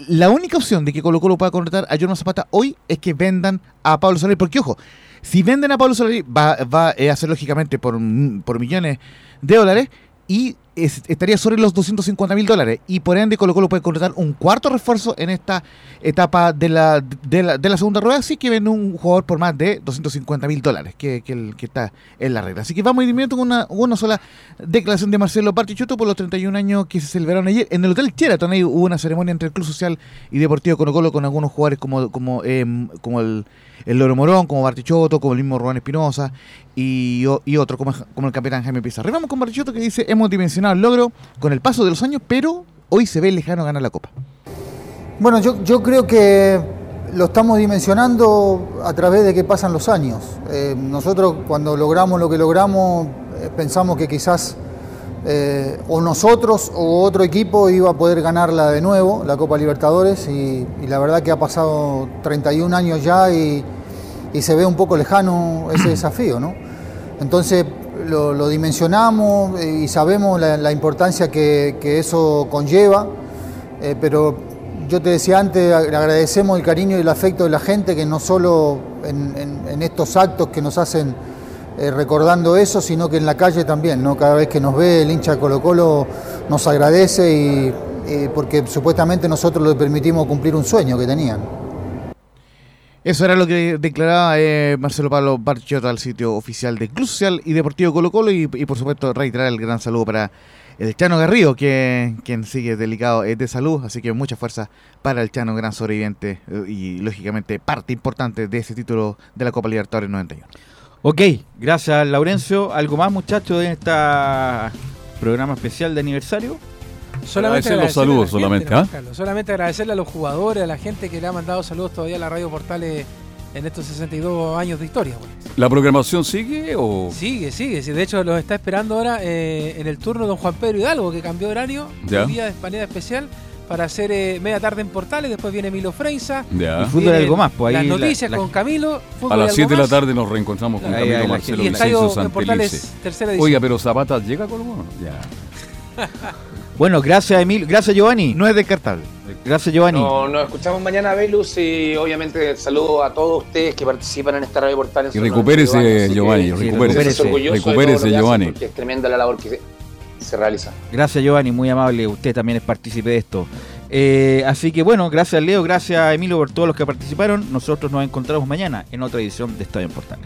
la única opción de que Colo Colo pueda contratar a Jorma Zapata hoy es que vendan a Pablo Solari, porque ojo, si venden a Pablo Solari va, va eh, a ser lógicamente por, por millones de dólares y es- estaría sobre los 250 mil dólares y por ende Colo Colo puede contratar un cuarto refuerzo en esta etapa de la, de la, de la segunda rueda, así que vende un jugador por más de 250 mil dólares, que, que, está en la regla. Así que vamos a ir con una, una sola declaración de Marcelo Partichotto por los 31 años que se celebraron ayer. En el Hotel Sheraton ahí hubo una ceremonia entre el Club Social y Deportivo Colo Colo con algunos jugadores como, como, em, como el, el Loro Morón, como Bartichotto, como el mismo Rubén Espinosa y, y otro, como, como el capitán Jaime Pizarro. Y vamos con Bartichotto que dice, hemos dimensionado el logro con el paso de los años, pero hoy se ve lejano ganar la Copa. Bueno, yo, yo creo que lo estamos dimensionando a través de que pasan los años. Eh, nosotros cuando logramos lo que logramos eh, pensamos que quizás eh, o nosotros o otro equipo iba a poder ganarla de nuevo, la Copa Libertadores, y, y la verdad que ha pasado 31 años ya y, y se ve un poco lejano ese [clears throat] desafío, ¿no? Entonces lo, dimensionamos y sabemos la, importancia que, eso conlleva, eh, pero yo te decía antes, ag- agradecemos el cariño y el afecto de la gente, que no solo en, estos actos que nos hacen eh, recordando eso, sino que en la calle también, ¿no? Cada vez que nos ve el hincha Colo Colo nos agradece y porque supuestamente nosotros le permitimos cumplir un sueño que tenían. Eso era lo que declaraba eh, Marcelo Pablo Barchiotto al sitio oficial de Club Social y Deportivo Colo Colo y, y, por supuesto reiterar el gran saludo para el Chano Garrido, que, quien sigue delicado eh, de salud, así que mucha fuerza para el Chano, gran sobreviviente eh, y lógicamente parte importante de ese título de la Copa Libertadores 91. Ok, gracias Laurencio. ¿Algo más muchachos en este programa especial de aniversario? Solamente Agradecer los agradecerle saludos a la gente, solamente, ¿ah? Carlos. Solamente agradecerle a los jugadores, a la gente que le ha mandado saludos todavía a la Radio Portales en estos 62 años de historia. ¿La programación sigue o...? Sigue, sigue. sí, De hecho, los está esperando ahora eh, en el turno don Juan Pedro Hidalgo, que cambió de horario, Ya. un día de manera especial, para hacer eh, media tarde en Portales. Después viene Milo Freisa. Ya. Y fútbol algo más, pues ahí Las la- noticias la- con Camilo. fútbol A las algo 7 de la tarde nos reencontramos con Ahí, Camilo Marcelo Y Vicencio en Portales, tercera edición. Oiga, pero Zapata llega con uno. Ya. [laughs] Bueno, gracias Emil, gracias Giovanni. No es descartable. Gracias Giovanni. No, nos escuchamos mañana, Velus, y obviamente saludo a todos ustedes que participan en esta radio portal. en Y recupérese, 92 años, así Giovanni, recupérese. Recupérese, Giovanni. Porque es tremenda la labor que se, se realiza. Gracias Giovanni, muy amable. Usted también es partícipe de esto. Eh, así que bueno, gracias Leo, gracias Emilio por todos los que participaron. Nosotros nos encontramos mañana en otra edición de Estadio en Portales.